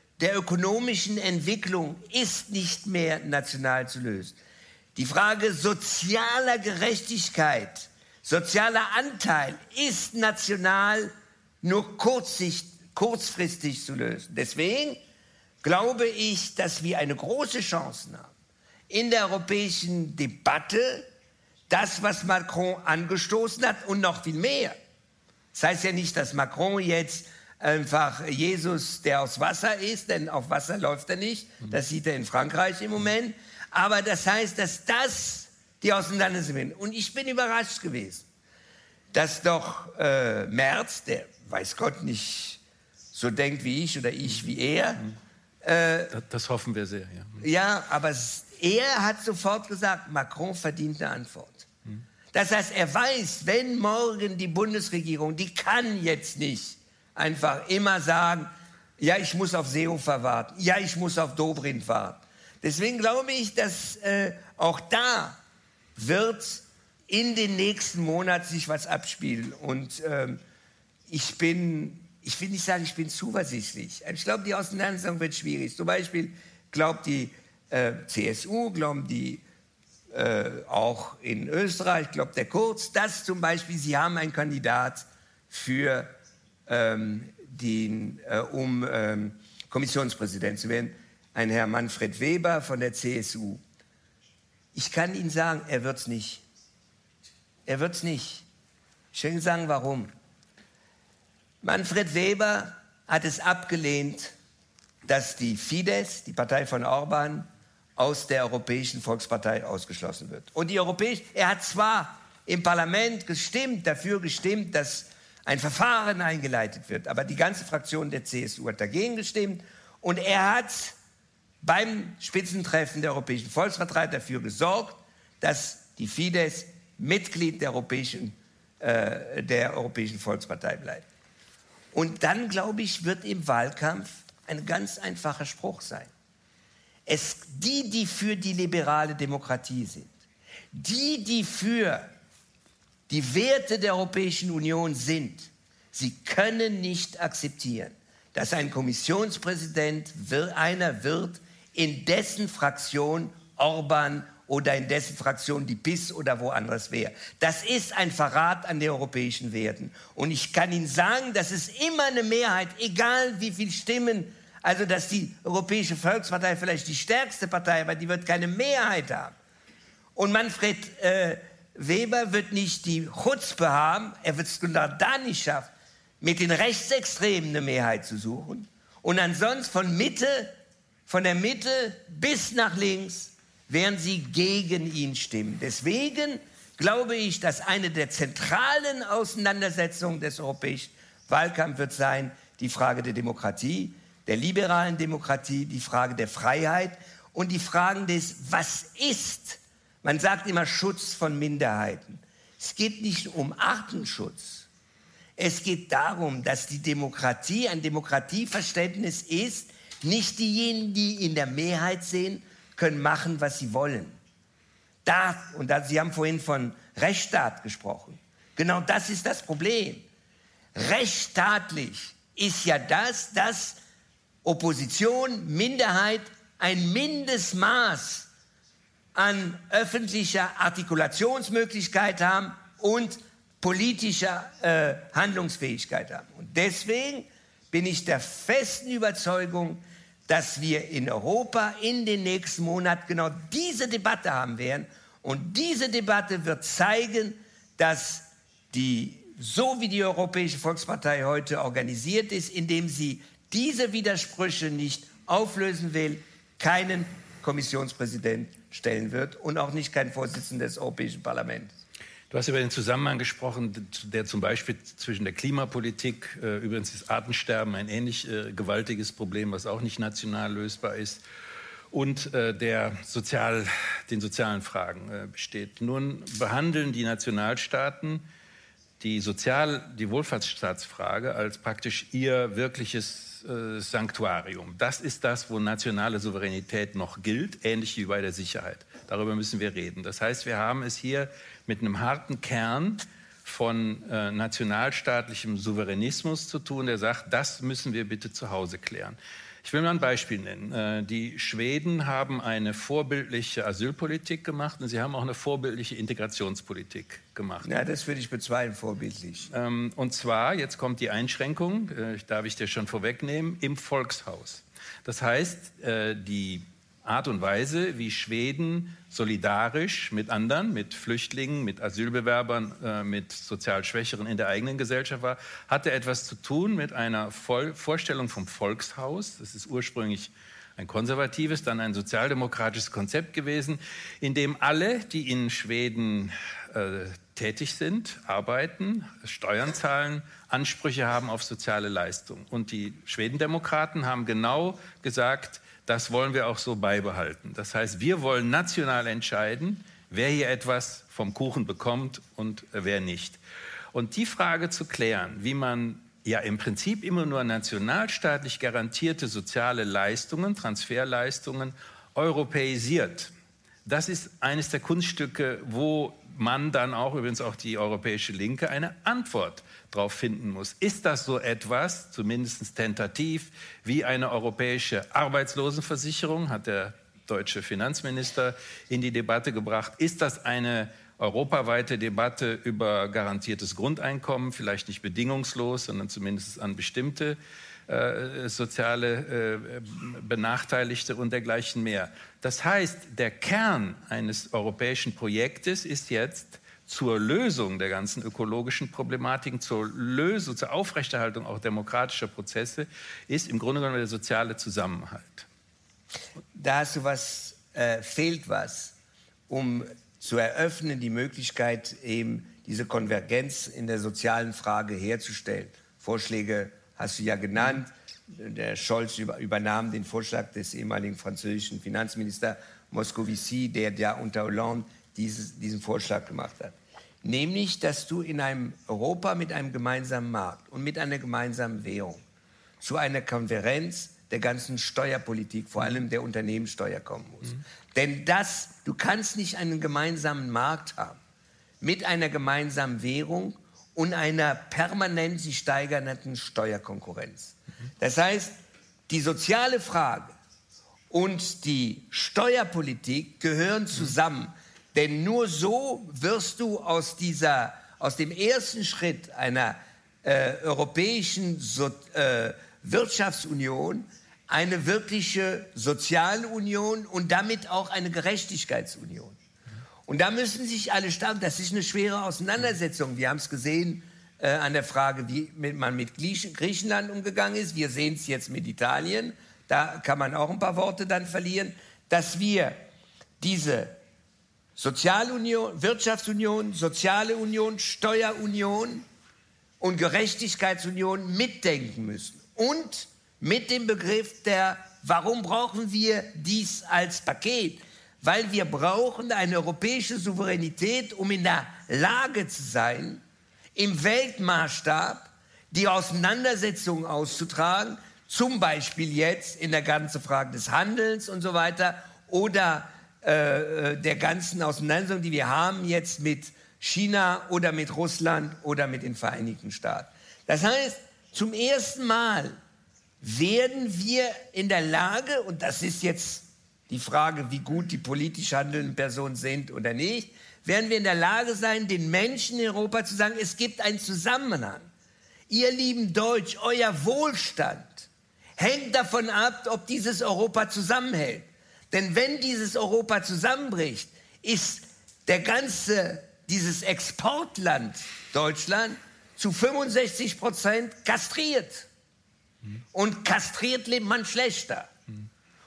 der ökonomischen Entwicklung ist nicht mehr national zu lösen. Die Frage sozialer Gerechtigkeit, sozialer Anteil ist national nur kurzfristig zu lösen. Deswegen glaube ich, dass wir eine große Chance haben, in der europäischen Debatte das, was Macron angestoßen hat und noch viel mehr. Das heißt ja nicht, dass Macron jetzt einfach Jesus, der aus Wasser ist, denn auf Wasser läuft er nicht. Das sieht er in Frankreich im Moment. Aber das heißt, dass das die Auseinandersetzung Und ich bin überrascht gewesen, dass doch äh, Merz, der weiß Gott nicht so denkt wie ich oder ich wie er. Äh, das hoffen wir sehr, ja. Ja, aber er hat sofort gesagt, Macron verdient eine Antwort. Das heißt, er weiß, wenn morgen die Bundesregierung, die kann jetzt nicht einfach immer sagen, ja, ich muss auf Seehofer warten, ja, ich muss auf Dobrindt warten. Deswegen glaube ich, dass äh, auch da wird in den nächsten Monaten sich was abspielen. Und ähm, ich bin, ich will nicht sagen, ich bin zuversichtlich. Ich glaube, die Auseinandersetzung wird schwierig. Zum Beispiel glaubt die äh, CSU, glauben die äh, auch in Österreich, glaubt der Kurz, dass zum Beispiel sie haben einen Kandidat für ähm, den, äh, um ähm, Kommissionspräsident zu werden, ein Herr Manfred Weber von der CSU. Ich kann Ihnen sagen, er wird es nicht. Er wird es nicht. Ich will Ihnen sagen, warum. Manfred Weber hat es abgelehnt, dass die Fidesz, die Partei von Orban, aus der Europäischen Volkspartei ausgeschlossen wird. Und die Europäische, er hat zwar im Parlament gestimmt, dafür gestimmt, dass ein Verfahren eingeleitet wird. Aber die ganze Fraktion der CSU hat dagegen gestimmt und er hat beim Spitzentreffen der Europäischen Volkspartei dafür gesorgt, dass die Fidesz Mitglied der Europäischen, äh, der Europäischen Volkspartei bleibt. Und dann, glaube ich, wird im Wahlkampf ein ganz einfacher Spruch sein. Es, die, die für die liberale Demokratie sind, die, die für die Werte der Europäischen Union sind, sie können nicht akzeptieren, dass ein Kommissionspräsident einer wird, in dessen Fraktion Orban oder in dessen Fraktion die PIS oder woanders wäre. Das ist ein Verrat an den europäischen Werten. Und ich kann Ihnen sagen, das ist immer eine Mehrheit, egal wie viele Stimmen, also dass die Europäische Volkspartei vielleicht die stärkste Partei, aber die wird keine Mehrheit haben. Und Manfred äh, Weber wird nicht die Chutzpe haben, er wird es da nicht schaffen, mit den Rechtsextremen eine Mehrheit zu suchen. Und ansonsten von Mitte, von der Mitte bis nach links werden sie gegen ihn stimmen. Deswegen glaube ich, dass eine der zentralen Auseinandersetzungen des europäischen Wahlkampfs wird sein, die Frage der Demokratie, der liberalen Demokratie, die Frage der Freiheit und die Fragen des, was ist Man sagt immer Schutz von Minderheiten. Es geht nicht um Artenschutz. Es geht darum, dass die Demokratie ein Demokratieverständnis ist, nicht diejenigen, die in der Mehrheit sehen, können machen, was sie wollen. Da, und da, Sie haben vorhin von Rechtsstaat gesprochen. Genau das ist das Problem. Rechtsstaatlich ist ja das, dass Opposition, Minderheit ein Mindestmaß an öffentlicher Artikulationsmöglichkeit haben und politischer äh, Handlungsfähigkeit haben. Und deswegen bin ich der festen Überzeugung, dass wir in Europa in den nächsten Monaten genau diese Debatte haben werden. Und diese Debatte wird zeigen, dass die, so wie die Europäische Volkspartei heute organisiert ist, indem sie diese Widersprüche nicht auflösen will, keinen Kommissionspräsident stellen wird und auch nicht keinen Vorsitzenden des Europäischen Parlaments. Du hast über den Zusammenhang gesprochen, der zum Beispiel zwischen der Klimapolitik, äh, übrigens ist Artensterben ein ähnlich äh, gewaltiges Problem, was auch nicht national lösbar ist, und äh, der Sozial, den sozialen Fragen äh, besteht. Nun behandeln die Nationalstaaten die Sozial-, die Wohlfahrtsstaatsfrage als praktisch ihr wirkliches äh, Sanktuarium. Das ist das, wo nationale Souveränität noch gilt, ähnlich wie bei der Sicherheit. Darüber müssen wir reden. Das heißt, wir haben es hier mit einem harten Kern von äh, nationalstaatlichem Souveränismus zu tun, der sagt, das müssen wir bitte zu Hause klären. Ich will mal ein Beispiel nennen. Äh, die Schweden haben eine vorbildliche Asylpolitik gemacht und sie haben auch eine vorbildliche Integrationspolitik gemacht. Ja, das würde ich bezweifeln, vorbildlich. Ähm, und zwar, jetzt kommt die Einschränkung, äh, darf ich dir schon vorwegnehmen, im Volkshaus. Das heißt, äh, die Art und Weise, wie Schweden solidarisch mit anderen, mit Flüchtlingen, mit Asylbewerbern, äh, mit sozial Schwächeren in der eigenen Gesellschaft war, hatte etwas zu tun mit einer Voll Vorstellung vom Volkshaus. Das ist ursprünglich ein konservatives, dann ein sozialdemokratisches Konzept gewesen, in dem alle, die in Schweden äh, tätig sind, arbeiten, Steuern zahlen, Ansprüche haben auf soziale Leistungen. Und die Schwedendemokraten haben genau gesagt, das wollen wir auch so beibehalten. Das heißt, wir wollen national entscheiden, wer hier etwas vom Kuchen bekommt und wer nicht. Und die Frage zu klären, wie man ja im Prinzip immer nur nationalstaatlich garantierte soziale Leistungen, Transferleistungen europäisiert, das ist eines der Kunststücke, wo man dann auch, übrigens auch die europäische Linke, eine Antwort darauf finden muss. Ist das so etwas, zumindest tentativ, wie eine europäische Arbeitslosenversicherung, hat der deutsche Finanzminister in die Debatte gebracht. Ist das eine europaweite Debatte über garantiertes Grundeinkommen, vielleicht nicht bedingungslos, sondern zumindest an bestimmte äh, soziale äh, Benachteiligte und dergleichen mehr. Das heißt, der Kern eines europäischen Projektes ist jetzt zur Lösung der ganzen ökologischen Problematiken, zur Lösung, zur Aufrechterhaltung auch demokratischer Prozesse, ist im Grunde genommen der soziale Zusammenhalt. Da hast du was, äh, fehlt was, um zu eröffnen, die Möglichkeit, eben diese Konvergenz in der sozialen Frage herzustellen. Vorschläge hast du ja genannt. Der Scholz übernahm den Vorschlag des ehemaligen französischen Finanzministers Moscovici, der ja unter Hollande dieses, diesen Vorschlag gemacht hat. Nämlich, dass du in einem Europa mit einem gemeinsamen Markt und mit einer gemeinsamen Währung zu einer Konferenz der ganzen Steuerpolitik, vor allem der Unternehmenssteuer kommen musst. Mhm. Denn das, du kannst nicht einen gemeinsamen Markt haben mit einer gemeinsamen Währung und einer permanent sich steigernden Steuerkonkurrenz. Das heißt, die soziale Frage und die Steuerpolitik gehören zusammen, denn nur so wirst du aus, dieser, aus dem ersten Schritt einer äh, europäischen so, äh, Wirtschaftsunion eine wirkliche Sozialunion und damit auch eine Gerechtigkeitsunion. Und da müssen sich alle stark, das ist eine schwere Auseinandersetzung. Wir haben es gesehen äh, an der Frage, wie man mit Griechenland umgegangen ist. Wir sehen es jetzt mit Italien. Da kann man auch ein paar Worte dann verlieren, dass wir diese Sozialunion, Wirtschaftsunion, soziale Union, Steuerunion und Gerechtigkeitsunion mitdenken müssen. Und mit dem Begriff der, warum brauchen wir dies als Paket? Weil wir brauchen eine europäische Souveränität, um in der Lage zu sein, im Weltmaßstab die Auseinandersetzungen auszutragen, zum Beispiel jetzt in der ganzen Frage des Handelns und so weiter oder äh, äh, der ganzen Auseinandersetzung, die wir haben jetzt mit China oder mit Russland oder mit den Vereinigten Staaten. Das heißt, zum ersten Mal werden wir in der Lage, und das ist jetzt die Frage, wie gut die politisch handelnden Personen sind oder nicht, werden wir in der Lage sein, den Menschen in Europa zu sagen, es gibt einen Zusammenhang. Ihr lieben Deutsch, euer Wohlstand hängt davon ab, ob dieses Europa zusammenhält. Denn wenn dieses Europa zusammenbricht, ist der ganze, dieses Exportland Deutschland zu 65 Prozent kastriert. Und kastriert lebt man schlechter.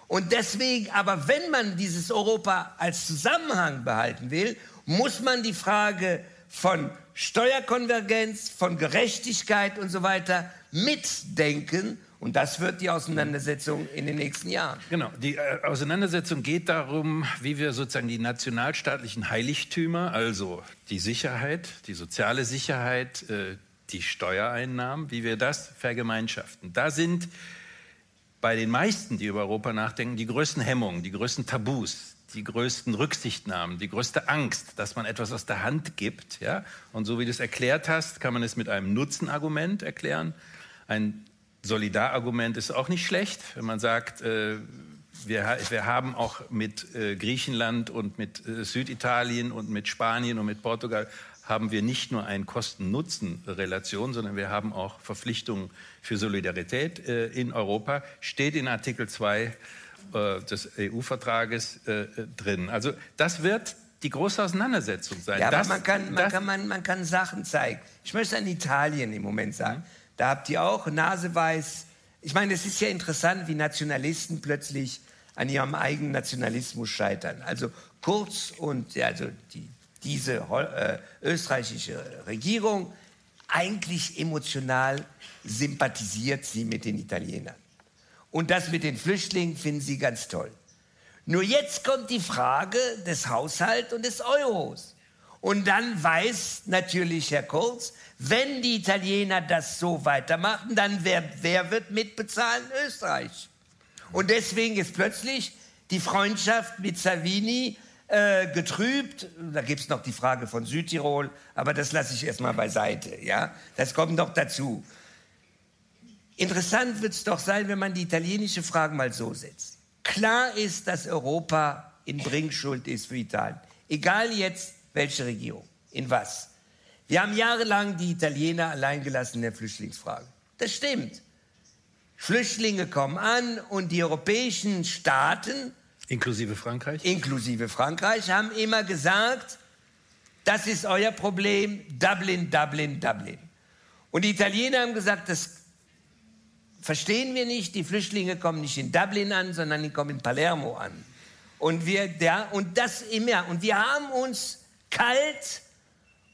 Und deswegen, aber wenn man dieses Europa als Zusammenhang behalten will, muss man die Frage von Steuerkonvergenz, von Gerechtigkeit und so weiter mitdenken. Und das wird die Auseinandersetzung in den nächsten Jahren. Genau, die äh, Auseinandersetzung geht darum, wie wir sozusagen die nationalstaatlichen Heiligtümer, also die Sicherheit, die soziale Sicherheit, äh, die Steuereinnahmen, wie wir das vergemeinschaften. Da sind bei den meisten, die über Europa nachdenken, die größten Hemmungen, die größten Tabus, die größten Rücksichtnahmen, die größte Angst, dass man etwas aus der Hand gibt. Ja? Und so wie du es erklärt hast, kann man es mit einem Nutzenargument erklären. Ein Solidarargument ist auch nicht schlecht, wenn man sagt, äh, wir, wir, haben auch mit äh, Griechenland und mit äh, Süditalien und mit Spanien und mit Portugal haben wir nicht nur eine Kosten-Nutzen-Relation, sondern wir haben auch Verpflichtungen für Solidarität äh, in Europa, steht in Artikel 2 äh, des EU-Vertrages äh, drin. Also das wird die große Auseinandersetzung sein. Ja, das, aber man kann, man, kann, man, man kann Sachen zeigen. Ich möchte an Italien im Moment sagen. Mhm. Da habt ihr auch naseweiß. Ich meine, es ist ja interessant, wie Nationalisten plötzlich an ihrem eigenen Nationalismus scheitern. Also Kurz und ja, also die diese äh, österreichische Regierung, eigentlich emotional sympathisiert sie mit den Italienern. Und das mit den Flüchtlingen finden sie ganz toll. Nur jetzt kommt die Frage des Haushalts und des Euros. Und dann weiß natürlich Herr Kurz, wenn die Italiener das so weitermachen, dann wer, wer wird mitbezahlen? Österreich. Und deswegen ist plötzlich die Freundschaft mit Salvini äh, getrübt. Da gibt es noch die Frage von Südtirol, aber das lasse ich erstmal beiseite. Ja? Das kommt noch dazu. Interessant wird es doch sein, wenn man die italienische Frage mal so setzt. Klar ist, dass Europa in Bringschuld ist für Italien. Egal jetzt, welche Regierung, in was. Wir haben jahrelang die Italiener alleingelassen in der Flüchtlingsfrage. Das stimmt. Flüchtlinge kommen an und die europäischen Staaten Inklusive Frankreich? Inklusive Frankreich haben immer gesagt, das ist euer Problem, Dublin, Dublin, Dublin. Und die Italiener haben gesagt, das verstehen wir nicht, die Flüchtlinge kommen nicht in Dublin an, sondern die kommen in Palermo an. Und wir, der, und das immer, und wir haben uns kalt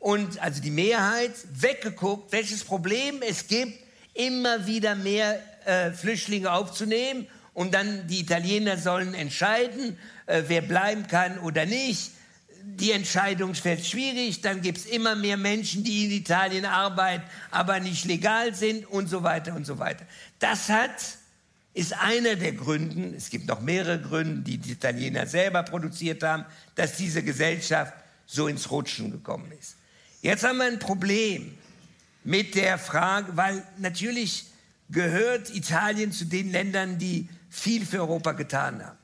und also die Mehrheit weggeguckt, welches Problem es gibt, immer wieder mehr äh, Flüchtlinge aufzunehmen und dann die Italiener sollen entscheiden, äh, wer bleiben kann oder nicht. Die Entscheidung fällt schwierig, dann gibt es immer mehr Menschen, die in Italien arbeiten, aber nicht legal sind und so weiter und so weiter. Das hat, ist einer der Gründe, es gibt noch mehrere Gründe, die die Italiener selber produziert haben, dass diese Gesellschaft so ins Rutschen gekommen ist. Jetzt haben wir ein Problem mit der Frage, weil natürlich gehört Italien zu den Ländern, die viel für Europa getan haben.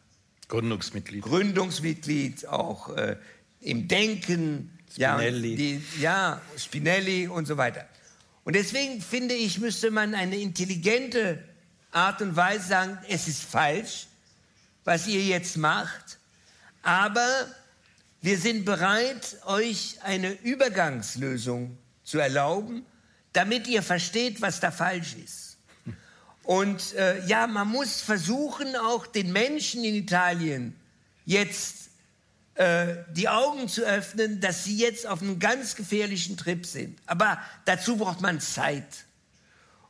Gründungsmitglied. Gründungsmitglied, auch äh, im Denken. Spinelli. Ja, die, ja, Spinelli und so weiter. Und deswegen finde ich, müsste man eine intelligente Art und Weise sagen, es ist falsch, was ihr jetzt macht, aber wir sind bereit, euch eine Übergangslösung zu erlauben, damit ihr versteht, was da falsch ist. Und äh, ja, man muss versuchen, auch den Menschen in Italien jetzt äh, die Augen zu öffnen, dass sie jetzt auf einem ganz gefährlichen Trip sind. Aber dazu braucht man Zeit.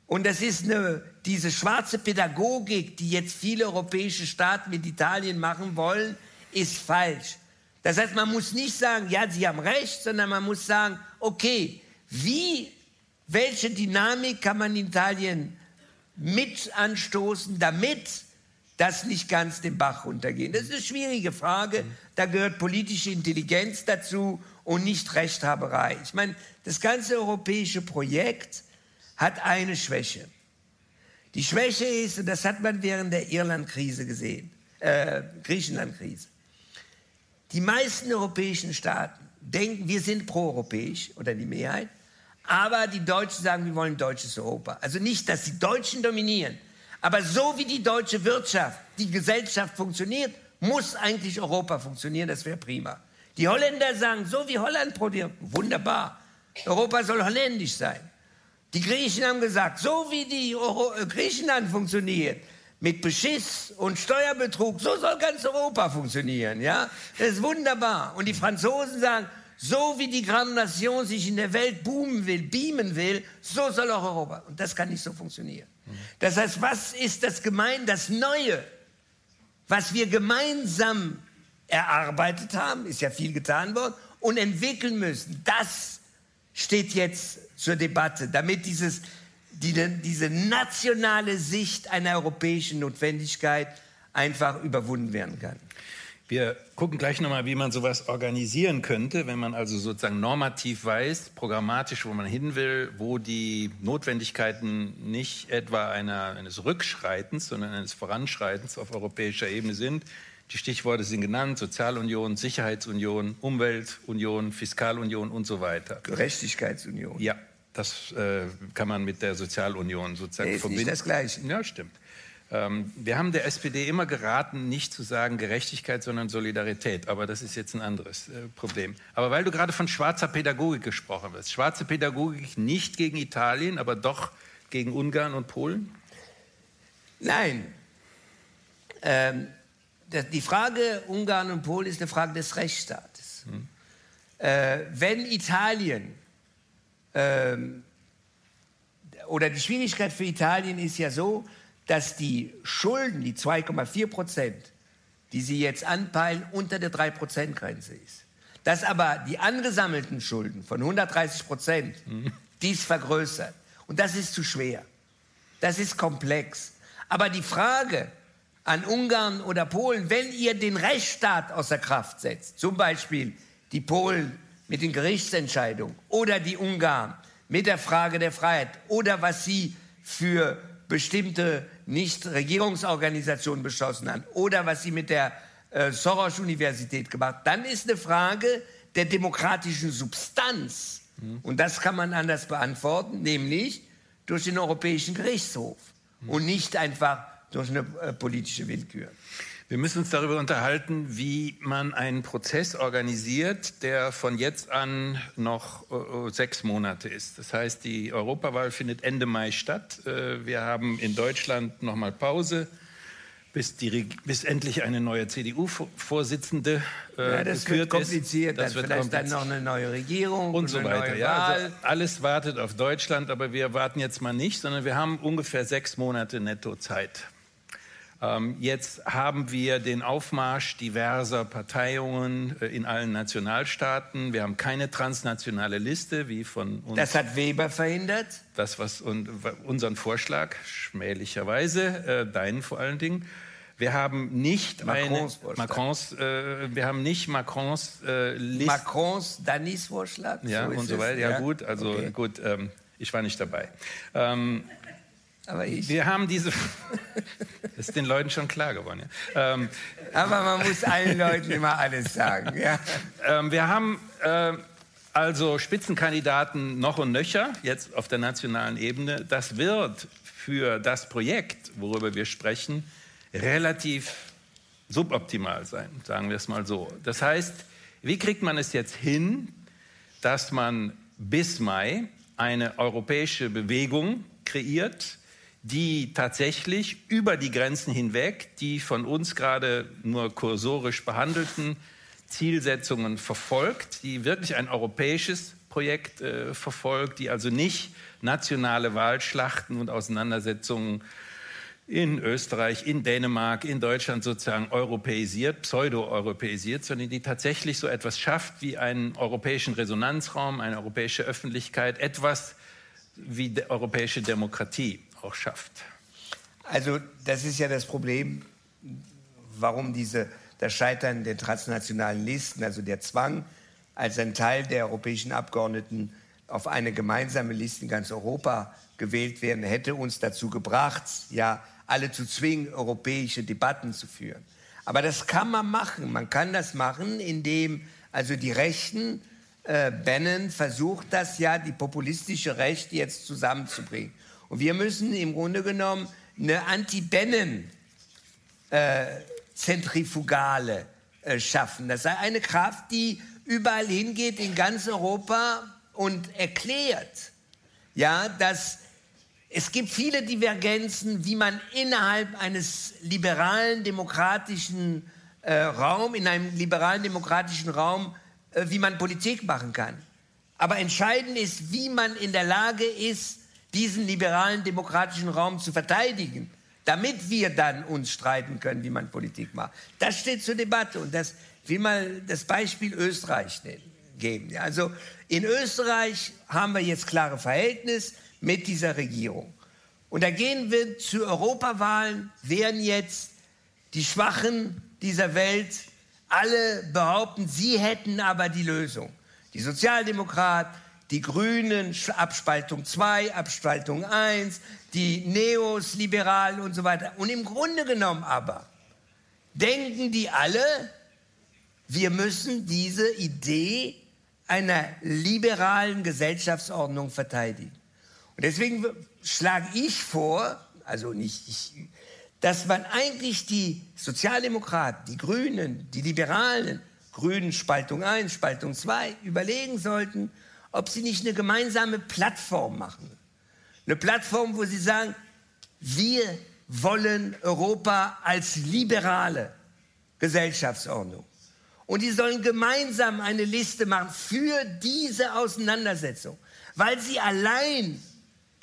Und das ist eine, diese schwarze Pädagogik, die jetzt viele europäische Staaten mit Italien machen wollen, ist falsch. Das heißt, man muss nicht sagen, ja, Sie haben recht, sondern man muss sagen, okay, wie, welche Dynamik kann man in Italien mit anstoßen, damit das nicht ganz den Bach runtergeht? Das ist eine schwierige Frage. Da gehört politische Intelligenz dazu und nicht Rechthaberei. Ich meine, das ganze europäische Projekt hat eine Schwäche. Die Schwäche ist, und das hat man während der Irland-Krise gesehen, äh, Griechenland-Krise. Die meisten europäischen Staaten denken, wir sind proeuropäisch oder die Mehrheit, aber die Deutschen sagen, wir wollen deutsches Europa. Also nicht, dass die Deutschen dominieren, aber so wie die deutsche Wirtschaft, die Gesellschaft funktioniert, muss eigentlich Europa funktionieren, das wäre prima. Die Holländer sagen, so wie Holland produziert, wunderbar, Europa soll holländisch sein. Die Griechen haben gesagt, so wie die Euro äh, Griechenland funktioniert, mit Beschiss und Steuerbetrug, so soll ganz Europa funktionieren, ja? Das ist wunderbar. Und die Franzosen sagen, so wie die Grande Nation sich in der Welt boomen will, beamen will, so soll auch Europa. Und das kann nicht so funktionieren. Das heißt, was ist das Gemein, das Neue, was wir gemeinsam erarbeitet haben, ist ja viel getan worden, und entwickeln müssen, das steht jetzt zur Debatte, damit dieses die, diese nationale Sicht einer europäischen Notwendigkeit einfach überwunden werden kann. Wir gucken gleich nochmal, wie man sowas organisieren könnte, wenn man also sozusagen normativ weiß, programmatisch, wo man hin will, wo die Notwendigkeiten nicht etwa einer, eines Rückschreitens, sondern eines Voranschreitens auf europäischer Ebene sind. Die Stichworte sind genannt, Sozialunion, Sicherheitsunion, Umweltunion, Fiskalunion und so weiter. Gerechtigkeitsunion. Ja, das äh, kann man mit der Sozialunion sozusagen ist verbinden. Nicht das Gleiche. Ja, stimmt. Ähm, wir haben der SPD immer geraten, nicht zu sagen Gerechtigkeit, sondern Solidarität. Aber das ist jetzt ein anderes äh, Problem. Aber weil du gerade von schwarzer Pädagogik gesprochen hast, schwarze Pädagogik nicht gegen Italien, aber doch gegen Ungarn und Polen? Nein. Ähm, die Frage Ungarn und Polen ist eine Frage des Rechtsstaates. Hm. Äh, wenn Italien ähm, oder die Schwierigkeit für Italien ist ja so, dass die Schulden, die 2,4 Prozent, die sie jetzt anpeilen, unter der 3-Prozent-Grenze ist. Dass aber die angesammelten Schulden von 130 Prozent mhm. dies vergrößert. Und das ist zu schwer. Das ist komplex. Aber die Frage an Ungarn oder Polen, wenn ihr den Rechtsstaat außer Kraft setzt, zum Beispiel die Polen mit den Gerichtsentscheidungen oder die Ungarn mit der Frage der Freiheit oder was sie für bestimmte Nichtregierungsorganisationen beschlossen haben oder was sie mit der äh, Soros-Universität gemacht dann ist eine Frage der demokratischen Substanz. Mhm. Und das kann man anders beantworten, nämlich durch den Europäischen Gerichtshof mhm. und nicht einfach durch eine äh, politische Willkür. Wir müssen uns darüber unterhalten, wie man einen Prozess organisiert, der von jetzt an noch äh, sechs Monate ist. Das heißt, die Europawahl findet Ende Mai statt. Äh, wir haben in Deutschland noch mal Pause. Bis, die, bis, endlich eine neue CDU-Vorsitzende äh, ja, das wird kompliziert, das dann wird vielleicht dann noch eine neue Regierung und so weiter. Ja, also alles wartet auf Deutschland, aber wir warten jetzt mal nicht, sondern wir haben ungefähr sechs Monate netto Zeit. Ähm, jetzt haben wir den Aufmarsch diverser Parteiungen äh, in allen Nationalstaaten. Wir haben keine transnationale Liste wie von uns. Das hat Weber verhindert? Das, was un unseren Vorschlag, schmählicherweise, äh, deinen vor allen Dingen. Wir haben nicht Macrons eine, Macrons, äh, wir haben nicht Macrons äh, Liste. Macrons Danis Vorschlag. Ja so und so weiter. Ja, ja, gut, also okay. gut. Ähm, ich war nicht dabei. Ähm, aber ich. Wir haben diese. das [LAUGHS] ist den Leuten schon klar geworden. Ja. Ähm, Aber man muss allen Leuten immer alles sagen. Ja. [LAUGHS] Ähm, wir haben äh, also Spitzenkandidaten noch und nöcher, jetzt auf der nationalen Ebene. Das wird für das Projekt, worüber wir sprechen, relativ suboptimal sein, sagen wir es mal so. Das heißt, wie kriegt man es jetzt hin, dass man bis Mai eine europäische Bewegung kreiert, die tatsächlich über die Grenzen hinweg die von uns gerade nur kursorisch behandelten Zielsetzungen verfolgt, die wirklich ein europäisches Projekt äh, verfolgt, die also nicht nationale Wahlschlachten und Auseinandersetzungen in Österreich, in Dänemark, in Deutschland sozusagen europäisiert, pseudo-europäisiert, sondern die tatsächlich so etwas schafft wie einen europäischen Resonanzraum, eine europäische Öffentlichkeit, etwas wie die europäische Demokratie auch schafft. Also das ist ja das Problem, warum diese, das Scheitern der transnationalen Listen, also der Zwang, als ein Teil der europäischen Abgeordneten auf eine gemeinsame Liste in ganz Europa gewählt werden, hätte uns dazu gebracht, ja, alle zu zwingen, europäische Debatten zu führen. Aber das kann man machen. Man kann das machen, indem also die Rechten, äh, Bannon versucht das ja, die populistische Rechte jetzt zusammenzubringen. Und wir müssen im Grunde genommen eine Anti-Bannon-Zentrifugale äh, äh, schaffen. Das sei eine Kraft, die überall hingeht in ganz Europa und erklärt, ja, dass es gibt viele Divergenzen, wie man innerhalb eines liberalen demokratischen äh, Raum, in einem liberalen demokratischen Raum, äh, wie man Politik machen kann. Aber entscheidend ist, wie man in der Lage ist, diesen liberalen demokratischen Raum zu verteidigen, damit wir dann uns streiten können, wie man Politik macht. Das steht zur Debatte und das will mal das Beispiel Österreich geben. Also in Österreich haben wir jetzt klare Verhältnisse mit dieser Regierung. Und da gehen wir zu Europawahlen, werden jetzt die Schwachen dieser Welt alle behaupten, sie hätten aber die Lösung. Die Sozialdemokraten, die Grünen, Abspaltung 2, Abspaltung 1, die Neos, Liberalen und so weiter. Und im Grunde genommen aber denken die alle, wir müssen diese Idee einer liberalen Gesellschaftsordnung verteidigen. Und deswegen schlage ich vor, also nicht ich, dass man eigentlich die Sozialdemokraten, die Grünen, die Liberalen, Grünen Spaltung 1, Spaltung 2, überlegen sollten, ob sie nicht eine gemeinsame Plattform machen. Eine Plattform, wo sie sagen, wir wollen Europa als liberale Gesellschaftsordnung. Und die sollen gemeinsam eine Liste machen für diese Auseinandersetzung, weil sie allein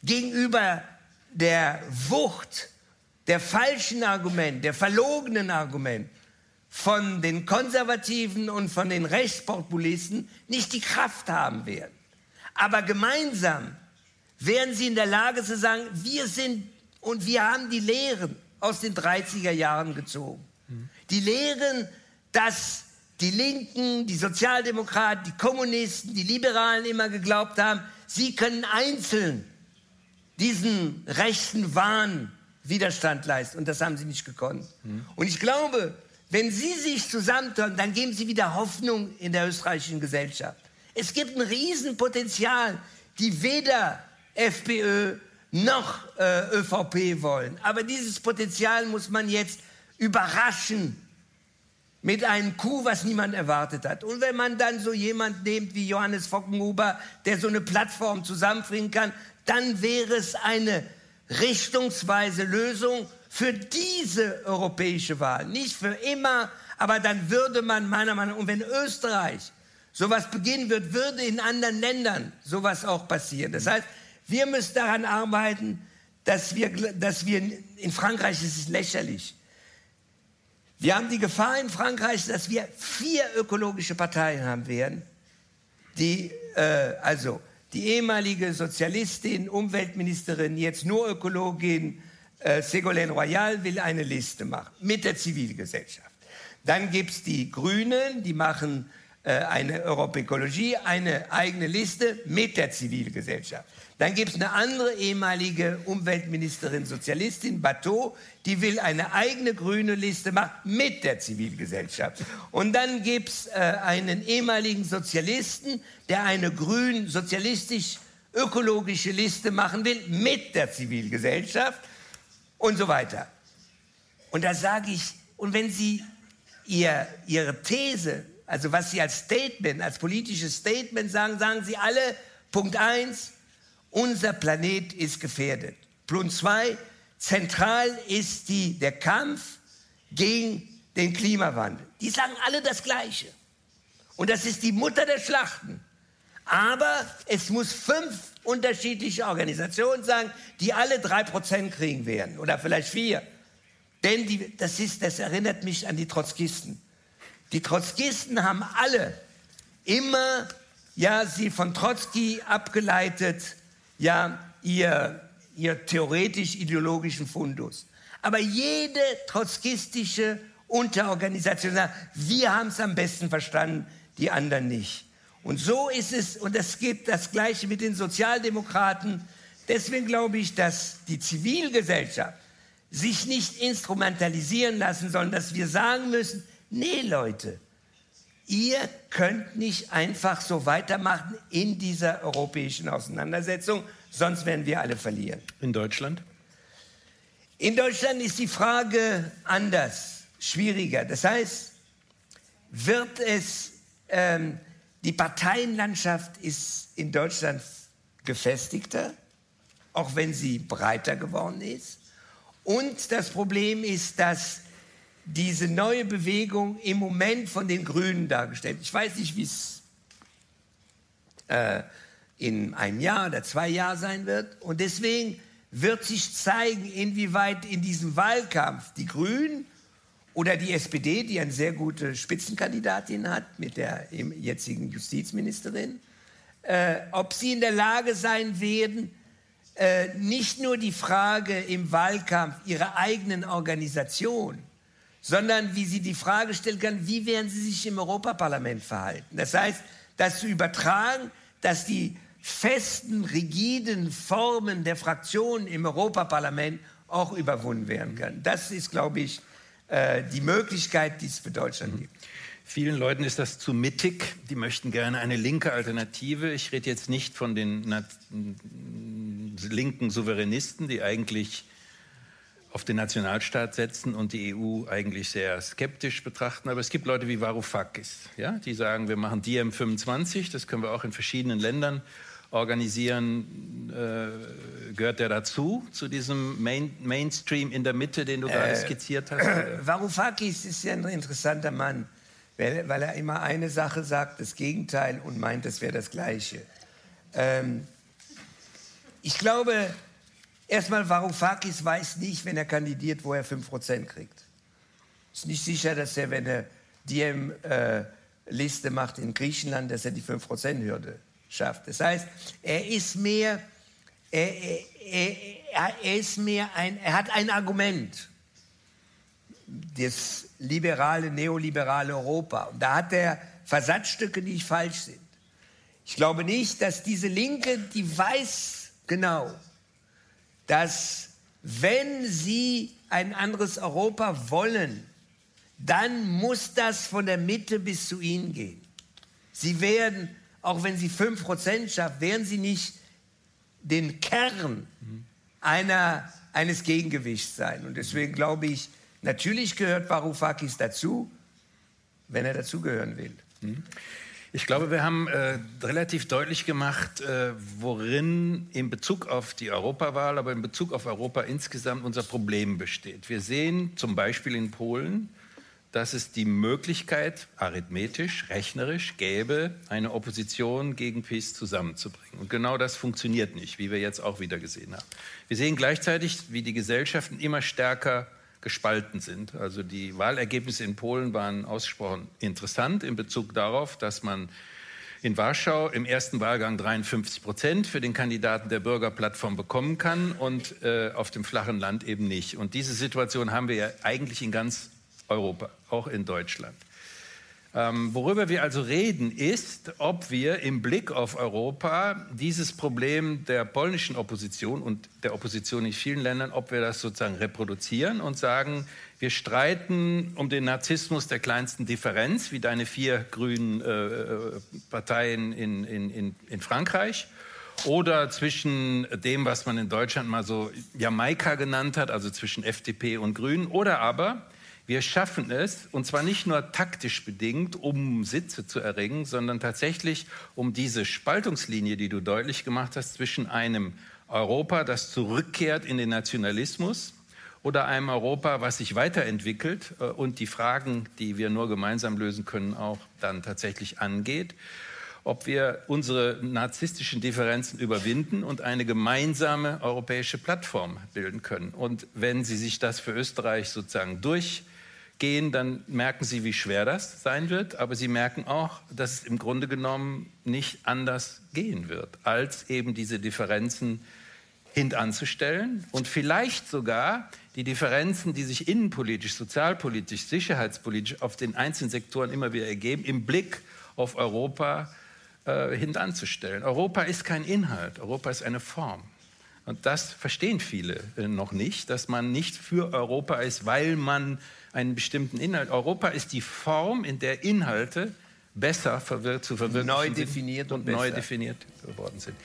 gegenüber der Wucht, der falschen Argument, der verlogenen Argument von den Konservativen und von den Rechtspopulisten nicht die Kraft haben werden. Aber gemeinsam werden sie in der Lage zu sagen, wir sind und wir haben die Lehren aus den 30er Jahren gezogen. Die Lehren, dass die Linken, die Sozialdemokraten, die Kommunisten, die Liberalen immer geglaubt haben, sie können einzeln diesen rechten Wahn Widerstand leisten. Und das haben sie nicht gekonnt. Mhm. Und ich glaube, wenn sie sich zusammentun, dann geben sie wieder Hoffnung in der österreichischen Gesellschaft. Es gibt ein Riesenpotenzial, die weder FPÖ noch äh, ÖVP wollen. Aber dieses Potenzial muss man jetzt überraschen mit einem Coup, was niemand erwartet hat. Und wenn man dann so jemand nimmt wie Johannes Fockenhuber, der so eine Plattform zusammenbringen kann, dann wäre es eine richtungsweise Lösung für diese europäische Wahl. Nicht für immer, aber dann würde man meiner Meinung nach, und wenn Österreich sowas beginnen wird, würde in anderen Ländern sowas auch passieren. Das heißt, wir müssen daran arbeiten, dass wir, dass wir in Frankreich ist es lächerlich. Wir haben die Gefahr in Frankreich, dass wir vier ökologische Parteien haben werden, die äh, also die ehemalige Sozialistin, Umweltministerin, jetzt nur Ökologin, äh, Ségolène Royal will eine Liste machen mit der Zivilgesellschaft. Dann gibt es die Grünen, die machen eine Europekologie, eine eigene Liste mit der Zivilgesellschaft. Dann gibt es eine andere ehemalige Umweltministerin, Sozialistin, Bateau, die will eine eigene grüne Liste machen mit der Zivilgesellschaft. Und dann gibt es äh, einen ehemaligen Sozialisten, der eine grün, sozialistisch-ökologische Liste machen will mit der Zivilgesellschaft und so weiter. Und da sage ich, und wenn Sie ihr, Ihre These, also was Sie als Statement, als politisches Statement sagen, sagen Sie alle, Punkt 1, unser Planet ist gefährdet. Punkt zwei, zentral ist die, der Kampf gegen den Klimawandel. Die sagen alle das Gleiche. Und das ist die Mutter der Schlachten. Aber es muss fünf unterschiedliche Organisationen sein, die alle drei Prozent kriegen werden oder vielleicht vier. Denn die, das, ist, das erinnert mich an die Trotzkisten. Die Trotzkisten haben alle immer, ja, sie von Trotzki abgeleitet, ja, ihr, ihr theoretisch-ideologischen Fundus. Aber jede trotzkistische Unterorganisation sagt, wir haben es am besten verstanden, die anderen nicht. Und so ist es, und es gibt das Gleiche mit den Sozialdemokraten. Deswegen glaube ich, dass die Zivilgesellschaft sich nicht instrumentalisieren lassen soll, dass wir sagen müssen, nee Leute, ihr könnt nicht einfach so weitermachen in dieser europäischen Auseinandersetzung, sonst werden wir alle verlieren. In Deutschland? In Deutschland ist die Frage anders, schwieriger. Das heißt, wird es, ähm, die Parteienlandschaft ist in Deutschland gefestigter, auch wenn sie breiter geworden ist. Und das Problem ist, dass diese neue Bewegung im Moment von den Grünen dargestellt. Ich weiß nicht, wie es äh, in einem Jahr oder zwei Jahren sein wird. Und deswegen wird sich zeigen, inwieweit in diesem Wahlkampf die Grünen oder die SPD, die eine sehr gute Spitzenkandidatin hat mit der jetzigen Justizministerin, äh, ob sie in der Lage sein werden, äh, nicht nur die Frage im Wahlkampf ihrer eigenen Organisation, sondern wie sie die Frage stellen kann, wie werden sie sich im Europaparlament verhalten. Das heißt, das zu übertragen, dass die festen, rigiden Formen der Fraktionen im Europaparlament auch überwunden werden können. Das ist, glaube ich, äh, die Möglichkeit, die es für Deutschland gibt. Vielen Leuten ist das zu mittig. Die möchten gerne eine linke Alternative. Ich rede jetzt nicht von den linken Souveränisten, die eigentlich auf den Nationalstaat setzen und die EU eigentlich sehr skeptisch betrachten. Aber es gibt Leute wie Varoufakis, ja, die sagen, wir machen DM25, das können wir auch in verschiedenen Ländern organisieren. Äh, gehört der dazu, zu diesem Main Mainstream in der Mitte, den du äh, gerade skizziert hast? Varoufakis ist ja ein interessanter Mann, weil, weil, er immer eine Sache sagt, das Gegenteil und meint, es wäre das Gleiche. Ähm, ich glaube, erstmal, Varoufakis weiß nicht, wenn er kandidiert, wo er 5% kriegt. Ist nicht sicher, dass er, wenn er DM-Liste äh, macht in Griechenland, dass er die 5%-Hürde schafft. Das heißt, er ist mehr, er, er, er, ist mehr ein, er hat ein Argument. Das liberale, neoliberale Europa. Und da hat er Versatzstücke, die nicht falsch sind. Ich glaube nicht, dass diese Linke, die weiß genau, dass wenn sie ein anderes Europa wollen, dann muss das von der Mitte bis zu ihnen gehen. Sie werden auch wenn sie 5% schafft, werden sie nicht den Kern einer, eines Gegengewichts sein. Und deswegen glaube ich, natürlich gehört Varoufakis dazu, wenn er dazugehören will. Ich glaube, wir haben äh, relativ deutlich gemacht, äh, worin in Bezug auf die Europawahl, aber in Bezug auf Europa insgesamt unser Problem besteht. Wir sehen zum Beispiel in Polen, dass es die Möglichkeit, arithmetisch, rechnerisch gäbe, eine Opposition gegen PiS zusammenzubringen. Und genau das funktioniert nicht, wie wir jetzt auch wieder gesehen haben. Wir sehen gleichzeitig, wie die Gesellschaften immer stärker gespalten sind. Also die Wahlergebnisse in Polen waren ausgesprochen interessant in Bezug darauf, dass man in Warschau im ersten Wahlgang 53 Prozent für den Kandidaten der Bürgerplattform bekommen kann und äh, auf dem flachen Land eben nicht. Und diese Situation haben wir ja eigentlich in ganz Europa, auch in Deutschland. Ähm, worüber wir also reden, ist, ob wir im Blick auf Europa dieses Problem der polnischen Opposition und der Opposition in vielen Ländern, ob wir das sozusagen reproduzieren und sagen, wir streiten um den Narzissmus der kleinsten Differenz, wie deine vier grünen äh, Parteien in, in, in Frankreich, oder zwischen dem, was man in Deutschland mal so Jamaika genannt hat, also zwischen FDP und Grünen, oder aber wir schaffen es, und zwar nicht nur taktisch bedingt, um Sitze zu erringen, sondern tatsächlich um diese Spaltungslinie, die du deutlich gemacht hast, zwischen einem Europa, das zurückkehrt in den Nationalismus, oder einem Europa, was sich weiterentwickelt äh, und die Fragen, die wir nur gemeinsam lösen können, auch dann tatsächlich angeht. ob wir unsere narzisstischen Differenzen überwinden und eine gemeinsame europäische Plattform bilden können. Und wenn Sie sich das für Österreich sozusagen durchgehen, dann merken Sie, wie schwer das sein wird. Aber Sie merken auch, dass es im Grunde genommen nicht anders gehen wird, als eben diese Differenzen hintanzustellen und vielleicht sogar die Differenzen, die sich innenpolitisch, sozialpolitisch, sicherheitspolitisch auf den einzelnen Sektoren immer wieder ergeben, im Blick auf Europa äh, hintanzustellen. Europa ist kein Inhalt, Europa ist eine Form. Und das verstehen viele äh, noch nicht, dass man nicht für Europa ist, weil man einen bestimmten Inhalt. Europa ist die Form, in der Inhalte besser verwir zu verwirklichen neu definiert und, und neu definiert geworden sind.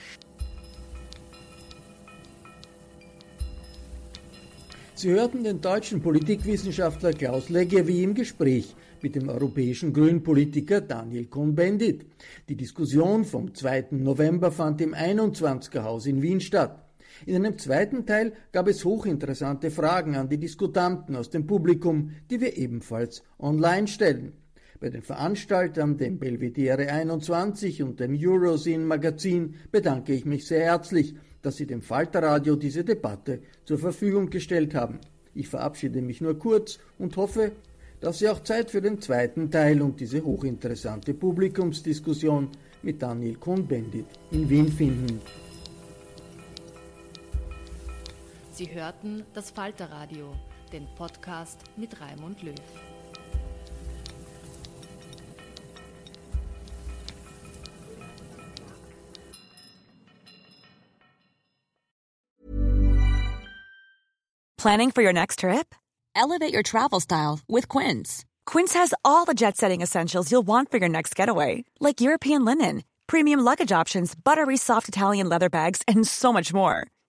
Sie hörten den deutschen Politikwissenschaftler Klaus Leggevi im Gespräch mit dem europäischen Grünpolitiker Daniel Cohn-Bendit. Die Diskussion vom 2. November fand im 21er Haus in Wien statt. In einem zweiten Teil gab es hochinteressante Fragen an die Diskutanten aus dem Publikum, die wir ebenfalls online stellen. Bei den Veranstaltern, dem Belvedere 21 und dem Eurozine Magazin bedanke ich mich sehr herzlich, dass Sie dem Falterradio diese Debatte zur Verfügung gestellt haben. Ich verabschiede mich nur kurz und hoffe, dass Sie auch Zeit für den zweiten Teil und diese hochinteressante Publikumsdiskussion mit Daniel Cohn-Bendit in Wien finden. Sie hörten das Falterradio, den Podcast mit Raimund Löw. Planning for your next trip? Elevate your travel style with Quince. Quince has all the jet setting essentials you'll want for your next getaway, like European linen, premium luggage options, buttery soft Italian leather bags, and so much more.